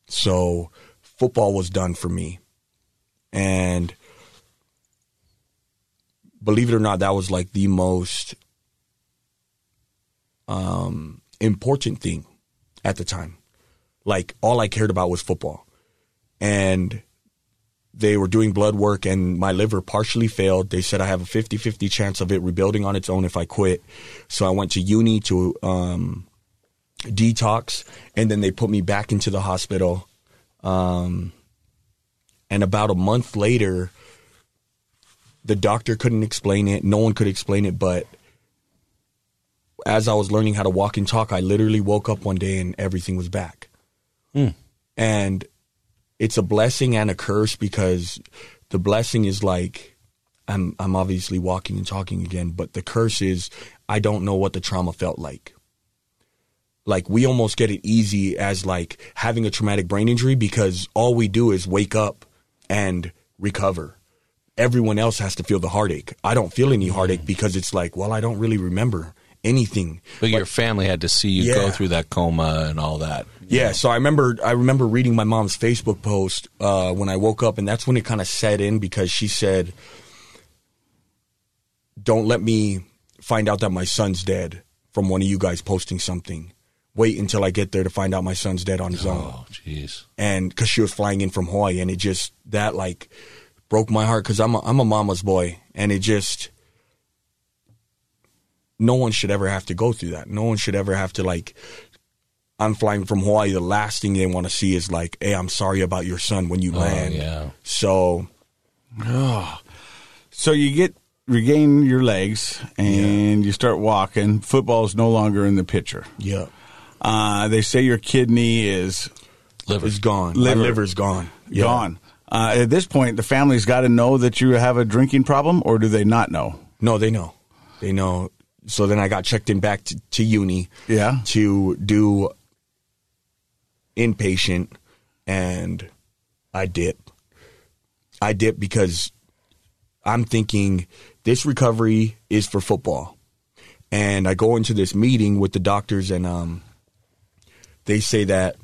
So football was done for me. And believe it or not, that was like the most um, important thing at the time. Like all I cared about was football, and they were doing blood work and my liver partially failed. They said I have a 50-50 chance of it rebuilding on its own if I quit. So I went to UNI to um, detox and then they put me back into the hospital. Um, and about a month later, the doctor couldn't explain it. No one could explain it, but as I was learning how to walk and talk, I literally woke up one day and everything was back. And it's a blessing and a curse because the blessing is like I'm I'm obviously walking and talking again, but the curse is I don't know what the trauma felt like. Like we almost get it easy as like having a traumatic brain injury because all we do is wake up and recover. Everyone else has to feel the heartache. I don't feel any heartache mm. because it's like, well, I don't really remember anything. But your family had to see you go through that coma and all that. Yeah, so I remember I remember reading my mom's Facebook post uh, when I woke up, and that's when it kind of set in because she said, "Don't let me find out that my son's dead from one of you guys posting something. Wait until I get there to find out my son's dead on his own." Oh, jeez. And because she was flying in from Hawaii, and it just that like broke my heart because I'm a, I'm a mama's boy, and it just no one should ever have to go through that. No one should ever have to like. I'm flying from Hawaii. The last thing they want to see is like, "Hey, I'm sorry about your son" when you land. Oh, yeah. So (sighs) So you get regain your legs and you start walking. Football's no longer in the picture. yeah, Uh, they say your kidney is Liver. it's gone. Liver. My liver's gone. Yeah. gone. Uh, at this point, the family's got to know that you have a drinking problem, or do they not know? No, they know. They know. So then I got checked in back to, to UNI. Yeah. To do inpatient, and I dip. I dip because I'm thinking this recovery is for football, and I go into this meeting with the doctors, and um, they say that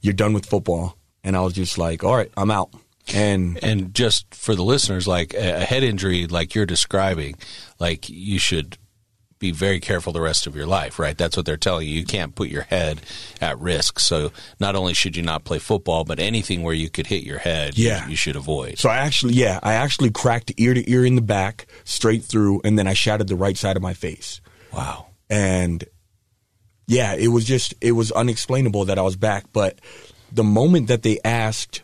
you're done with football, and I was just like, all right, I'm out. And And just for the listeners, like a a head injury, like you're describing, like you should be very careful the rest of your life, right? That's what they're telling you. You can't put your head at risk. So not only should you not play football, but anything where you could hit your head, you- Yeah. you, should avoid. So I actually, yeah, I actually cracked ear to ear in the back, straight through, and then I shattered the right side of my face. Wow. And yeah, it was just, it was unexplainable that I was back. But the moment that they asked,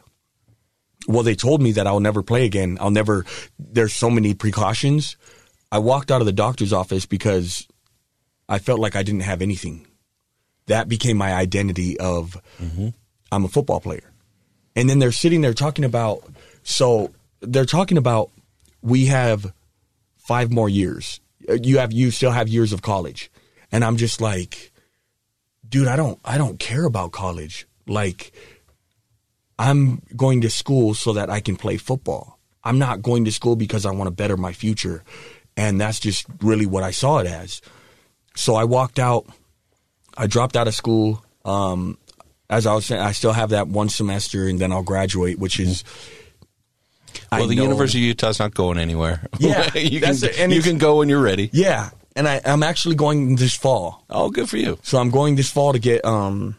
well, they told me that I'll never play again. I'll never, there's so many precautions. I walked out of the doctor's office because I felt like I didn't have anything. That became my identity of mm-hmm. I'm a football player. And then they're sitting there talking about so they're talking about we have five more years. You have you still have years of college. And I'm just like dude, I don't I don't care about college. Like I'm going to school so that I can play football. I'm not going to school because I want to better my future. And that's just really what I saw it as. So I walked out. I dropped out of school. Um, as I was saying, I still have that one semester and then I'll graduate, which is. I Well, the know- University of Utah's not going anywhere. (laughs) Yeah, you can and you can go when you're ready. Yeah. And I, I'm actually going this fall. Oh, good for you. So I'm going this fall to get um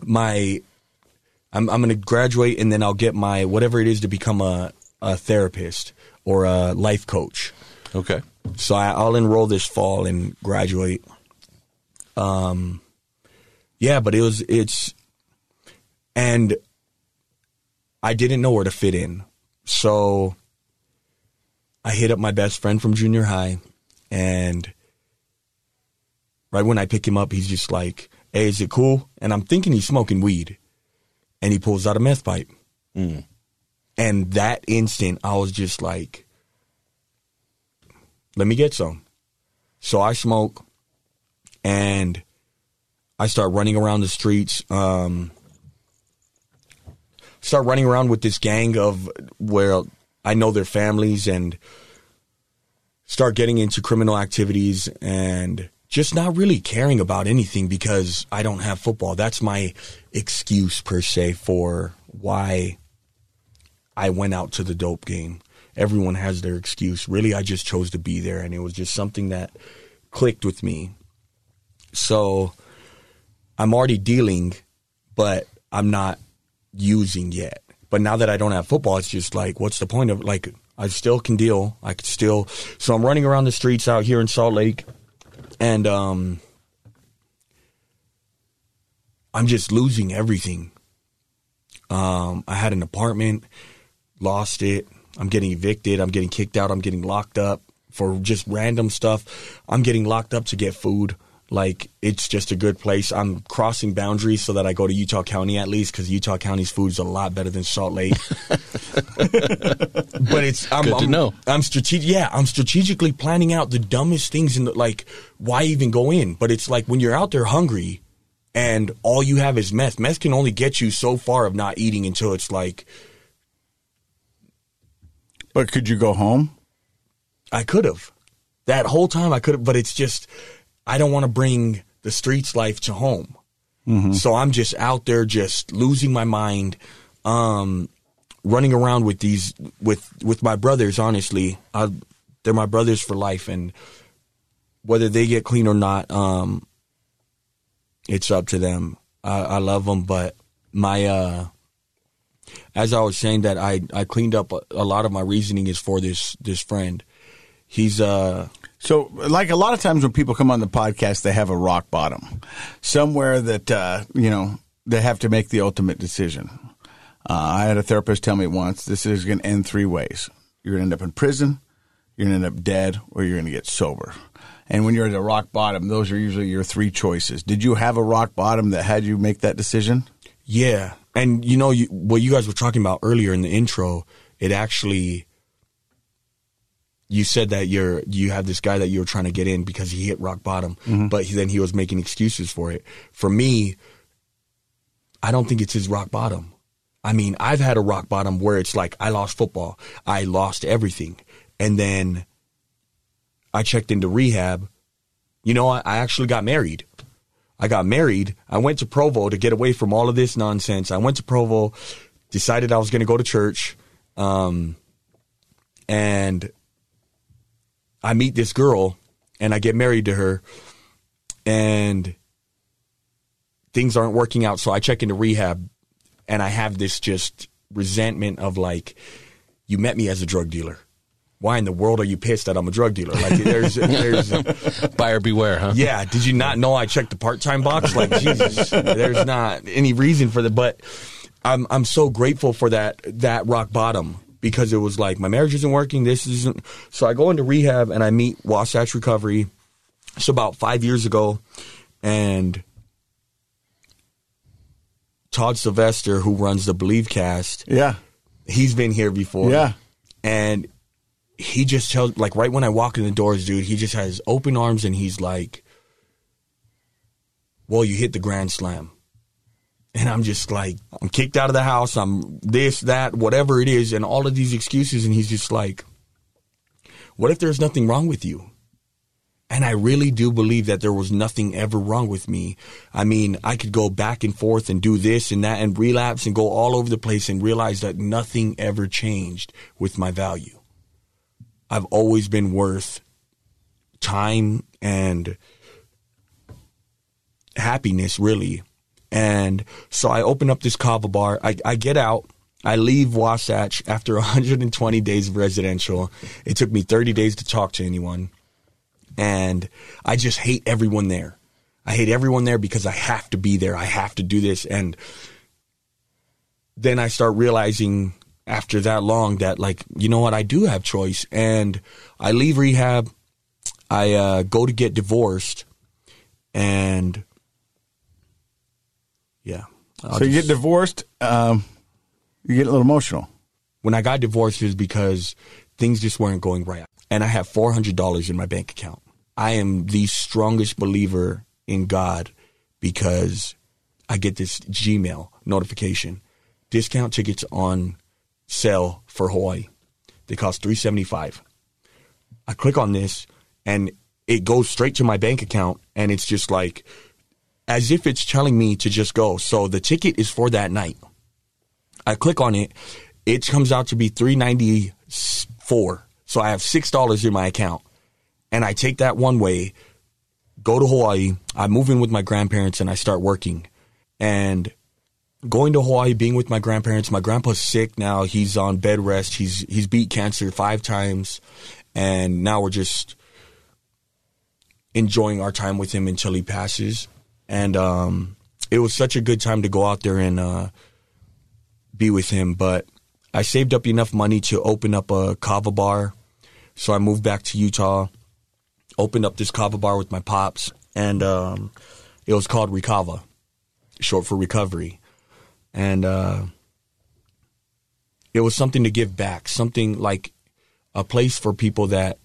my I'm I'm going to graduate and then I'll get my whatever it is to become a a therapist or a life coach. Okay. So I, I'll enroll this fall and graduate. Um, yeah, but it was it's, and I didn't know where to fit in, so I hit up my best friend from junior high, and right when I pick him up, he's just like, "Hey, is it cool?" And I'm thinking he's smoking weed, and he pulls out a meth pipe, and that instant, I was just like let me get some. So I smoke and I start running around the streets. Um, start running around with this gang of where I know their families and start getting into criminal activities and just not really caring about anything because I don't have football. That's my excuse per se for why I went out to the dope game. Everyone has their excuse. Really, I just chose to be there, and it was just something that clicked with me. So I'm already dealing, but I'm not using yet. But now that I don't have football, it's just like, what's the point of like? I still can deal. I could still. So I'm running around the streets out here in Salt Lake, and um, I'm just losing everything. Um, I had an apartment, lost it. I'm getting evicted. I'm getting kicked out. I'm getting locked up for just random stuff. I'm getting locked up to get food. Like it's just a good place. I'm crossing boundaries so that I go to Utah County at least because Utah County's food is a lot better than Salt Lake. (laughs) but it's I'm, Good to I'm, know. I'm strategic. Yeah, I'm strategically planning out the dumbest things in the like. Why even go in? But it's like when you're out there hungry, and all you have is meth. Meth can only get you so far of not eating until it's like But could you go home? I could have. That whole time I could have, but it's just I don't want to bring the streets life to home. So I'm just out there just losing my mind, um, running around with these with with my brothers. Honestly, I, they're my brothers for life, and whether they get clean or not, um, it's up to them. I, I love them, but my uh, as I was saying that I I cleaned up a, a lot of my reasoning is for this this friend. He's uh So, like a lot of times when people come on the podcast, they have a rock bottom, somewhere that uh, you know they have to make the ultimate decision. Uh, I had a therapist tell me once, "This is going to end three ways: you're going to end up in prison, you're going to end up dead, or you're going to get sober." And when you're at a rock bottom, those are usually your three choices. Did you have a rock bottom that had you make that decision? Yeah, and you know you, what you guys were talking about earlier in the intro. It actually, you said that you're you have this guy that you were trying to get in because he hit rock bottom, mm-hmm. but he, then he was making excuses for it. For me, I don't think it's his rock bottom. I mean, I've had a rock bottom where it's like I lost football, I lost everything, and then I checked into rehab. You know, I, I actually got married. I got married. I went to Provo to get away from all of this nonsense. I went to Provo, decided I was going to go to church, um, and I meet this girl, and I get married to her, and things aren't working out. So I check into rehab, and I have this just resentment of like, you met me as a drug dealer. Why in the world are you pissed that I'm a drug dealer? Like, there's, there's, (laughs) Buyer beware, huh? yeah. Did you not know I checked the part time box? Like Jesus, there's not any reason for that. But I'm I'm so grateful for that that rock bottom because it was like my marriage isn't working. This isn't. So I go into rehab and I meet Wasatch Recovery. It's about five years ago, and Todd Sylvester, who runs the Believe Cast, Yeah, he's been here before. Yeah. And he just tells like right when I walk in the doors, dude, he just has open arms and he's like, Well, you hit the grand slam. And I'm just like, I'm kicked out of the house, I'm this, that, whatever it is, and all of these excuses, and he's just like, What if there's nothing wrong with you? And I really do believe that there was nothing ever wrong with me. I mean, I could go back and forth and do this and that and relapse and go all over the place and realize that nothing ever changed with my value. I've always been worth time and happiness, really. And so I open up this kava bar. I, I get out. I leave Wasatch after (laughs) 120 days of residential. It took me 30 days to talk to anyone and I just hate everyone there. I hate everyone there because I have to be there. I have to do this. And then I start realizing after that long that, like, you know what? I do have choice. And I leave rehab. I uh, go to get divorced. And yeah. I'll so you just- get divorced, um, you get a little emotional. when I got divorced is because things just weren't going right. And I have $400 in my bank account. I am the strongest believer in God because I get this Gmail notification. Discount tickets on sale for Hawaii. They cost 375. I click on this and it goes straight to my bank account and it's just like as if it's telling me to just go. So the ticket is for that night. I click on it. It comes out to be three ninety four. So I have six dollars in my account, and I take that one way, go to Hawaii. I move in with my grandparents, and I start working. And going to Hawaii, being with my grandparents. My grandpa's sick now. He's on bed rest. He's he's beat cancer five times, and now we're just enjoying our time with him until he passes. And um, it was such a good time to go out there and uh, be with him. But I saved up enough money to open up a kava bar, so I moved back to Utah. Opened up this kava bar with my pops, and um, it was called Recava, short for recovery and uh, it was something to give back, something like a place for people that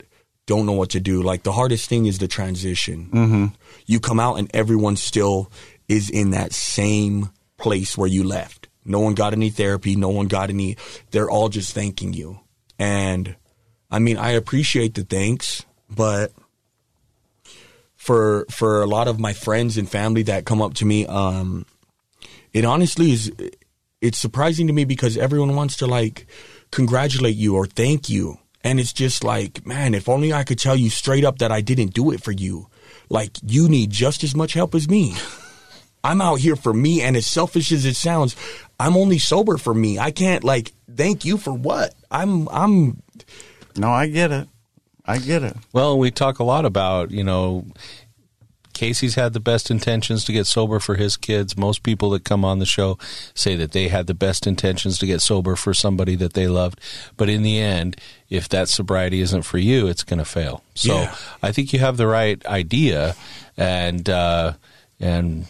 don't know what to do. Like the hardest thing is the transition. Mm-hmm. You come out and everyone still is in that same place where you left. No one got any therapy. No one got any. They're all just thanking you. And I mean, I appreciate the thanks, but for for a lot of my friends and family that come up to me, um, it honestly is it's surprising to me because everyone wants to like congratulate you or thank you. And it's just like man if only i could tell you straight up that i didn't do it for you. Like you need just as much help as me. (laughs) I'm out here for me and as selfish as it sounds i'm only sober for me. I can't like thank you for what? I'm i'm no i get it. I get it. Well we talk a lot about you know Casey's had the best intentions to get sober for his kids. Most people that come on the show say that they had the best intentions to get sober for somebody that they loved. But in the end, if that sobriety isn't for you, it's going to fail. So yeah. I think you have the right idea, and uh, and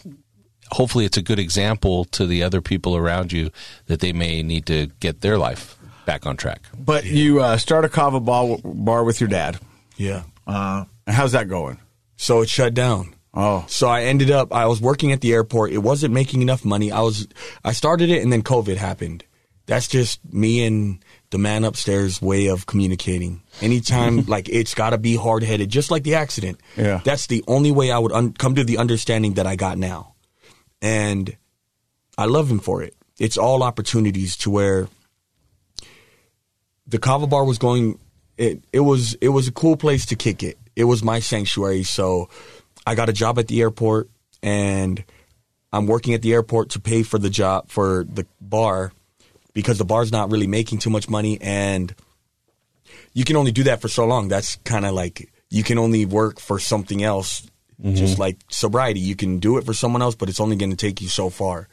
hopefully it's a good example to the other people around you that they may need to get their life back on track. But you uh, start a kava bar, bar with your dad. Yeah. Uh, how's that going? So it shut down. Oh. So I ended up I was working at the airport. It wasn't making enough money. I was I started it and then COVID happened. That's just me and the man upstairs way of communicating. Anytime (laughs) like it's got to be hard-headed just like the accident. Yeah. That's the only way I would un- come to the understanding that I got now. And I love him for it. It's all opportunities to where the Kava Bar was going it it was it was a cool place to kick it. It was my sanctuary, so I got a job at the airport and I'm working at the airport to pay for the job for the bar because the bar's not really making too much money and you can only do that for so long. That's kind of like you can only work for something else mm-hmm. just like sobriety. You can do it for someone else, but it's only going to take you so far.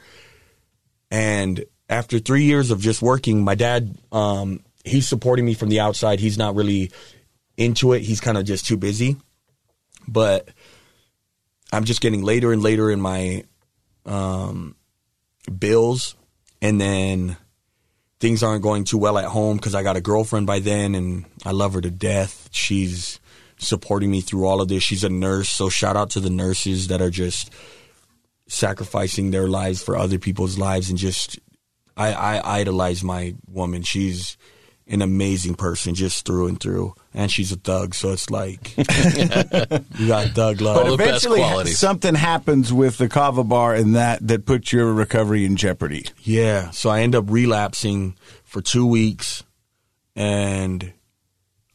And after three years of just working, my dad, um, he's supporting me from the outside. He's not really into it. He's kind of just too busy. But I'm just getting later and later in my um, bills, and then things aren't going too well at home because I got a girlfriend by then, and I love her to death. She's supporting me through all of this. She's a nurse, so shout out to the nurses that are just sacrificing their lives for other people's lives, and just I, I idolize my woman. She's an amazing person just through and through. And she's a thug, so it's like (laughs) you got thug love. But eventually something happens with the kava bar and that that puts your recovery in jeopardy. Yeah. So I end up relapsing for two weeks and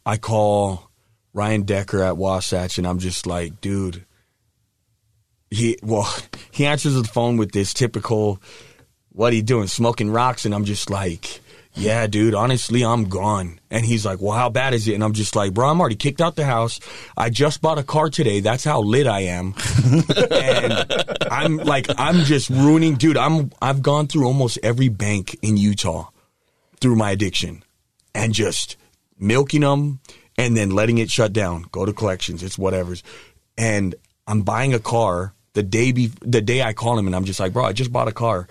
I call Ryan Decker at Wasatch and I'm just like, dude, he well, (laughs) he answers the phone with this typical what are you doing, smoking rocks, and I'm just like yeah, dude, honestly, I'm gone. And he's like, well, how bad is it? And I'm just like, bro, I'm already kicked out the house. I just bought a car today. That's how lit I am. (laughs) and I'm like, I'm just ruining, dude, I'm, I've gone through almost every bank in Utah through my addiction and just milking them and then letting it shut down. Go to collections. It's whatever's. And I'm buying a car the day be- the day I call him and I'm just like, bro, I just bought a car.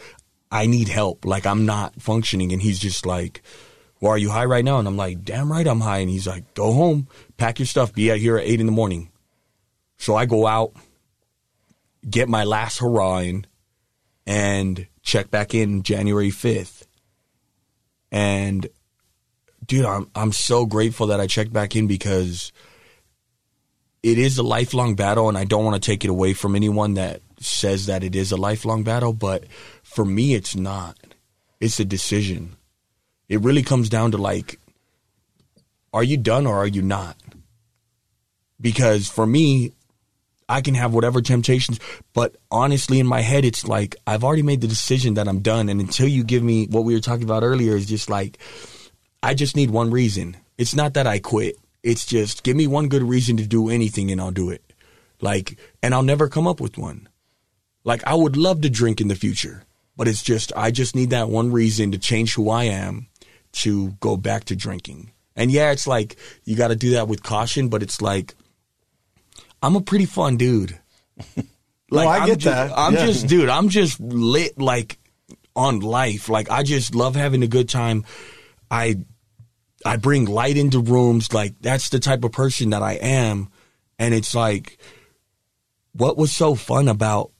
I need help. Like I'm not functioning. And he's just like, well, are you high right now? And I'm like, damn right I'm high. And he's like, go home, pack your stuff, be out here at eight in the morning. So I go out, get my last hurrah in, and check back in January 5th. And dude, I'm I'm so grateful that I checked back in because it is a lifelong battle and I don't want to take it away from anyone that says that it is a lifelong battle, but for me, it's not. It's a decision. It really comes down to like are you done or are you not? Because for me, I can have whatever temptations, but honestly, in my head, it's like I've already made the decision that I'm done. And until you give me what we were talking about earlier, is just like I just need one reason. It's not that I quit. It's just give me one good reason to do anything and I'll do it. Like, and I'll never come up with one. Like, I would love to drink in the future, but it's just, I just need that one reason to change who I am to go back to drinking. And yeah, it's like, you got to do that with caution, but it's like, I'm a pretty fun dude. (laughs) Like I I'm get ju- that. I'm Yeah. just, dude, I'm just lit like on life. Like I just love having a good time. I I bring light into rooms. Like that's the type of person that I am. And it's like, what was so fun about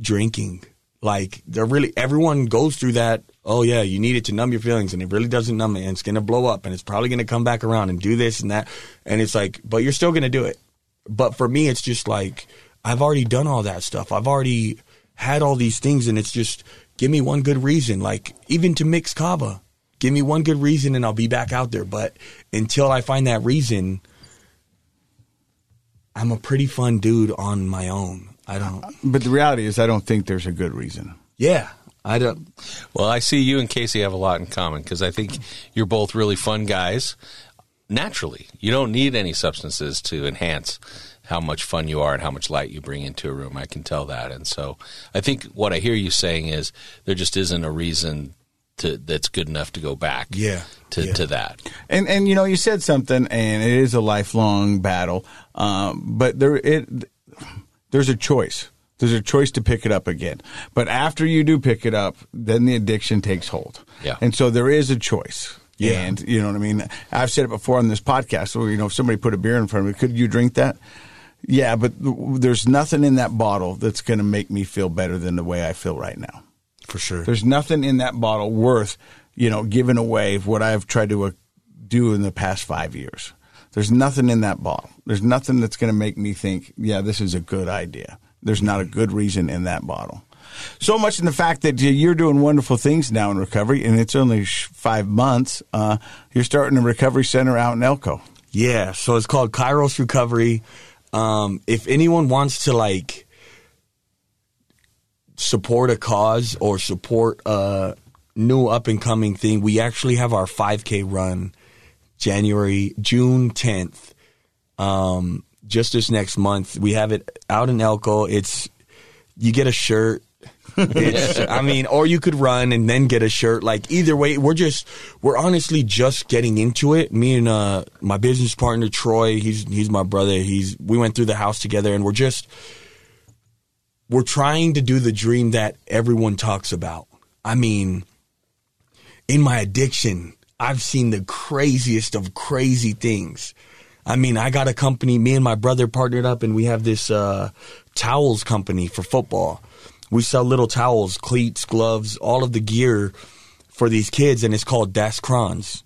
drinking? Like there really everyone goes through that. Oh yeah, you need it to numb your feelings, and it really doesn't numb it, and it's gonna blow up, and it's probably gonna come back around and do this and that, and it's like, but you're still gonna do it. But for me, it's just like I've already done all that stuff. I've already had all these things, and it's just give me one good reason. Like even to mix kava, give me one good reason, and I'll be back out there. But until I find that reason, I'm a pretty fun dude on my own. I don't. But the reality is, I don't think there's a good reason. Yeah, I don't. Well, I see you and Casey have a lot in common because I think you're both really fun guys. Naturally, you don't need any substances to enhance how much fun you are and how much light you bring into a room. I can tell that, and so I think what I hear you saying is there just isn't a reason to that's good enough to go back. Yeah, to yeah. to that. And and you know, you said something, and it is a lifelong battle. Um, but there it there's a choice. There's a choice to pick it up again. But after you do pick it up, then the addiction takes hold. Yeah. And so there is a choice. Yeah. And you know what I mean? I've said it before on this podcast. So, you know, if somebody put a beer in front of me, could you drink that? Yeah, but there's nothing in that bottle that's going to make me feel better than the way I feel right now. For sure. There's nothing in that bottle worth, you know, giving away what I've tried to uh, do in the past five years. There's nothing in that bottle. There's nothing that's going to make me think, yeah, this is a good idea. There's not a good reason in that bottle. So much in the fact that you're doing wonderful things now in recovery, and it's only five months. Uh, you're starting a recovery center out in Elko. Yeah, so it's called Kairos Recovery. Um, if anyone wants to like support a cause or support a new up and coming thing, we actually have our 5K run January June 10th. Um, just this next month, we have it out in Elko. It's you get a shirt. I mean, or you could run and then get a shirt. Like either way, we're just we're honestly just getting into it. Me and uh, my business partner Troy, he's he's my brother. He's we went through the house together, and we're just we're trying to do the dream that everyone talks about. I mean, in my addiction, I've seen the craziest of crazy things. I mean, I got a company, me and my brother partnered up and we have this uh, towels company for football. We sell little towels, cleats, gloves, all of the gear for these kids and it's called Das Crons.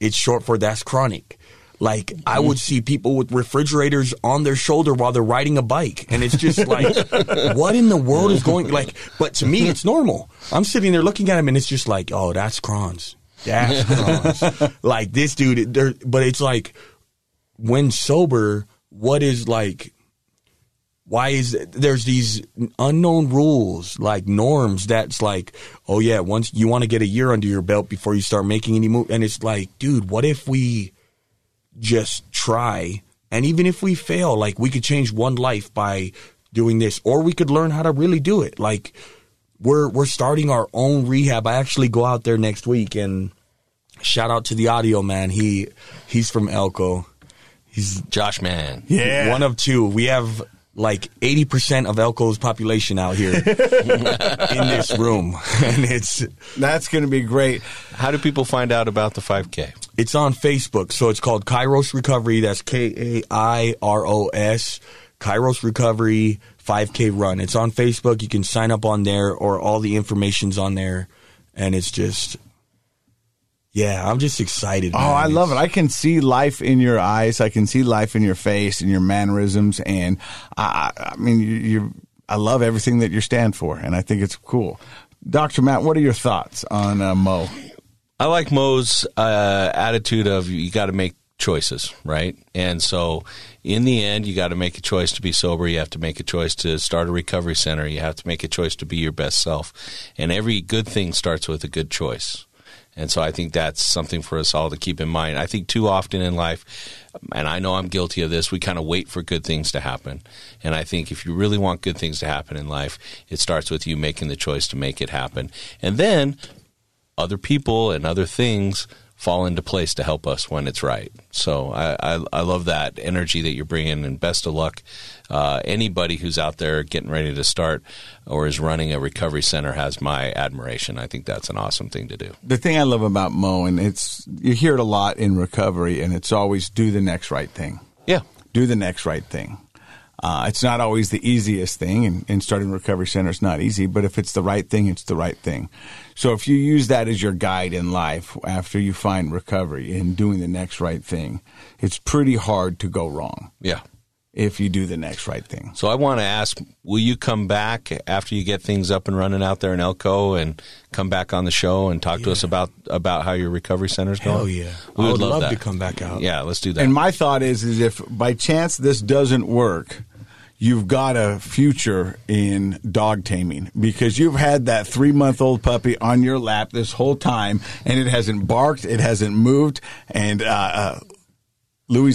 It's short for Das Chronic. Like I would see people with refrigerators on their shoulder while they're riding a bike, and it's just like, (laughs) what in the world is going? Like, but to me, it's normal. I'm sitting there looking at him, and it's just like, oh, that's Crons, that's (laughs) like this dude. But it's like, when sober, what is like? Why is there's these unknown rules like norms that's like, oh yeah, once you want to get a year under your belt before you start making any move, and it's like, dude, what if we just try. And even if we fail, like we could change one life by doing this, or we could learn how to really do it. Like we're we're starting our own rehab. I actually go out there next week and shout out to the audio man. He he's from Elko. He's Josh Man. Yeah. one of two. We have like 80% of Elko's population out here (laughs) in this room. (laughs) And it's That's going to be great. How do people find out about the 5K? It's on Facebook, so it's called Kairos Recovery. That's K A I R O S. Kairos Recovery 5K Run. It's on Facebook. You can sign up on there, or all the information's on there, and it's just, yeah, I'm just excited. Oh. I love it. I can see life in your eyes. I can see life in your face and your mannerisms. And I, I I mean, you, you, I love everything that you stand for. And I think it's cool. Dr. Matt, what are your thoughts on uh, Mo? I like Mo's uh, attitude of you got to make choices, right? And so in the end, you got to make a choice to be sober. You have to make a choice to start a recovery center. You have to make a choice to be your best self. And every good thing starts with a good choice. And so I think that's something for us all to keep in mind. I think too often in life, and I know I'm guilty of this, we kind of wait for good things to happen. And I think if you really want good things to happen in life, it starts with you making the choice to make it happen. And then other people and other things fall into place to help us when it's right. So I, I, I love that energy that you're bringing, and best of luck. Uh, anybody who's out there getting ready to start or is running a recovery center has my admiration. I think that's an awesome thing to do. The thing I love about Mo, and it's you hear it a lot in recovery, and it's always do the next right thing. Yeah, do the next right thing. Uh, it's not always the easiest thing, and, and starting a recovery center is not easy. But if it's the right thing, it's the right thing. So if you use that as your guide in life after you find recovery and doing the next right thing, it's pretty hard to go wrong. Yeah. If you do the next right thing. So I want to ask, will you come back after you get things up and running out there in Elko and come back on the show and talk yeah. to us about about how your recovery center's going? Hell yeah. We would, would love, love to come back out. Yeah, let's do that. And my thought is is if by chance this doesn't work, you've got a future in dog taming because you've had that three month old puppy on your lap this whole time and it hasn't barked, it hasn't moved, and uh, uh,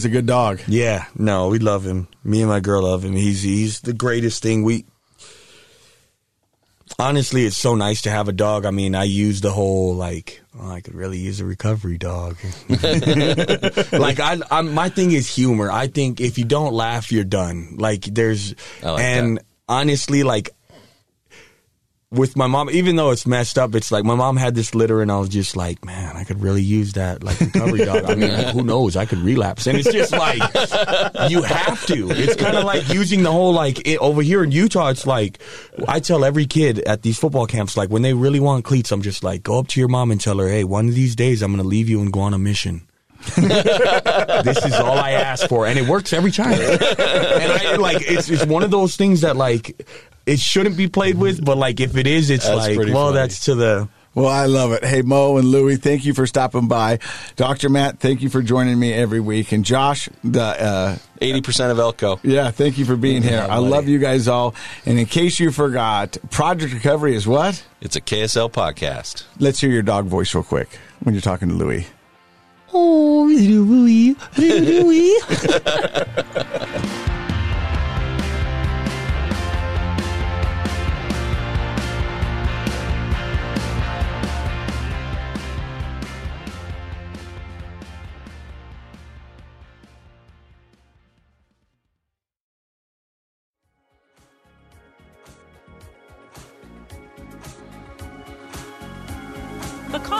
a good dog. Yeah, no, we love him. Me and my girl love him. He's he's the greatest thing. We honestly, it's so nice to have a dog. I mean, I use the whole like, oh, I could really use a recovery dog. (laughs) (laughs) like, I, I'm, my thing is humor. I think if you don't laugh, you're done. Like, there's, like and that. honestly, like, with my mom, even though it's messed up, it's like my mom had this litter, and I was just like, man, I could really use that like recovery dog. I mean, who knows? I could relapse, and it's just like you have to. It's kind of like using the whole like it, over here in Utah. It's like I tell every kid at these football camps, like when they really want cleats, I'm just like, go up to your mom and tell her, hey, one of these days I'm to leave you and go on a mission. (laughs) this is all I ask for, and it works every time. and I like it's it's one of those things that like it shouldn't be played with, but like if it is, it's that's like well, funny. that's to the. Well, I love it. Hey, Mo and Louie, thank you for stopping by. Dr. Matt, thank you for joining me every week. And Josh, the uh, eighty percent of Elko. Yeah, thank you for being here. I love you guys all. And in case you forgot, Project Recovery is what? It's a KSL podcast. Let's hear your dog voice real quick when you're talking to Louie. Oh, Louie, Louie. (laughs) (laughs)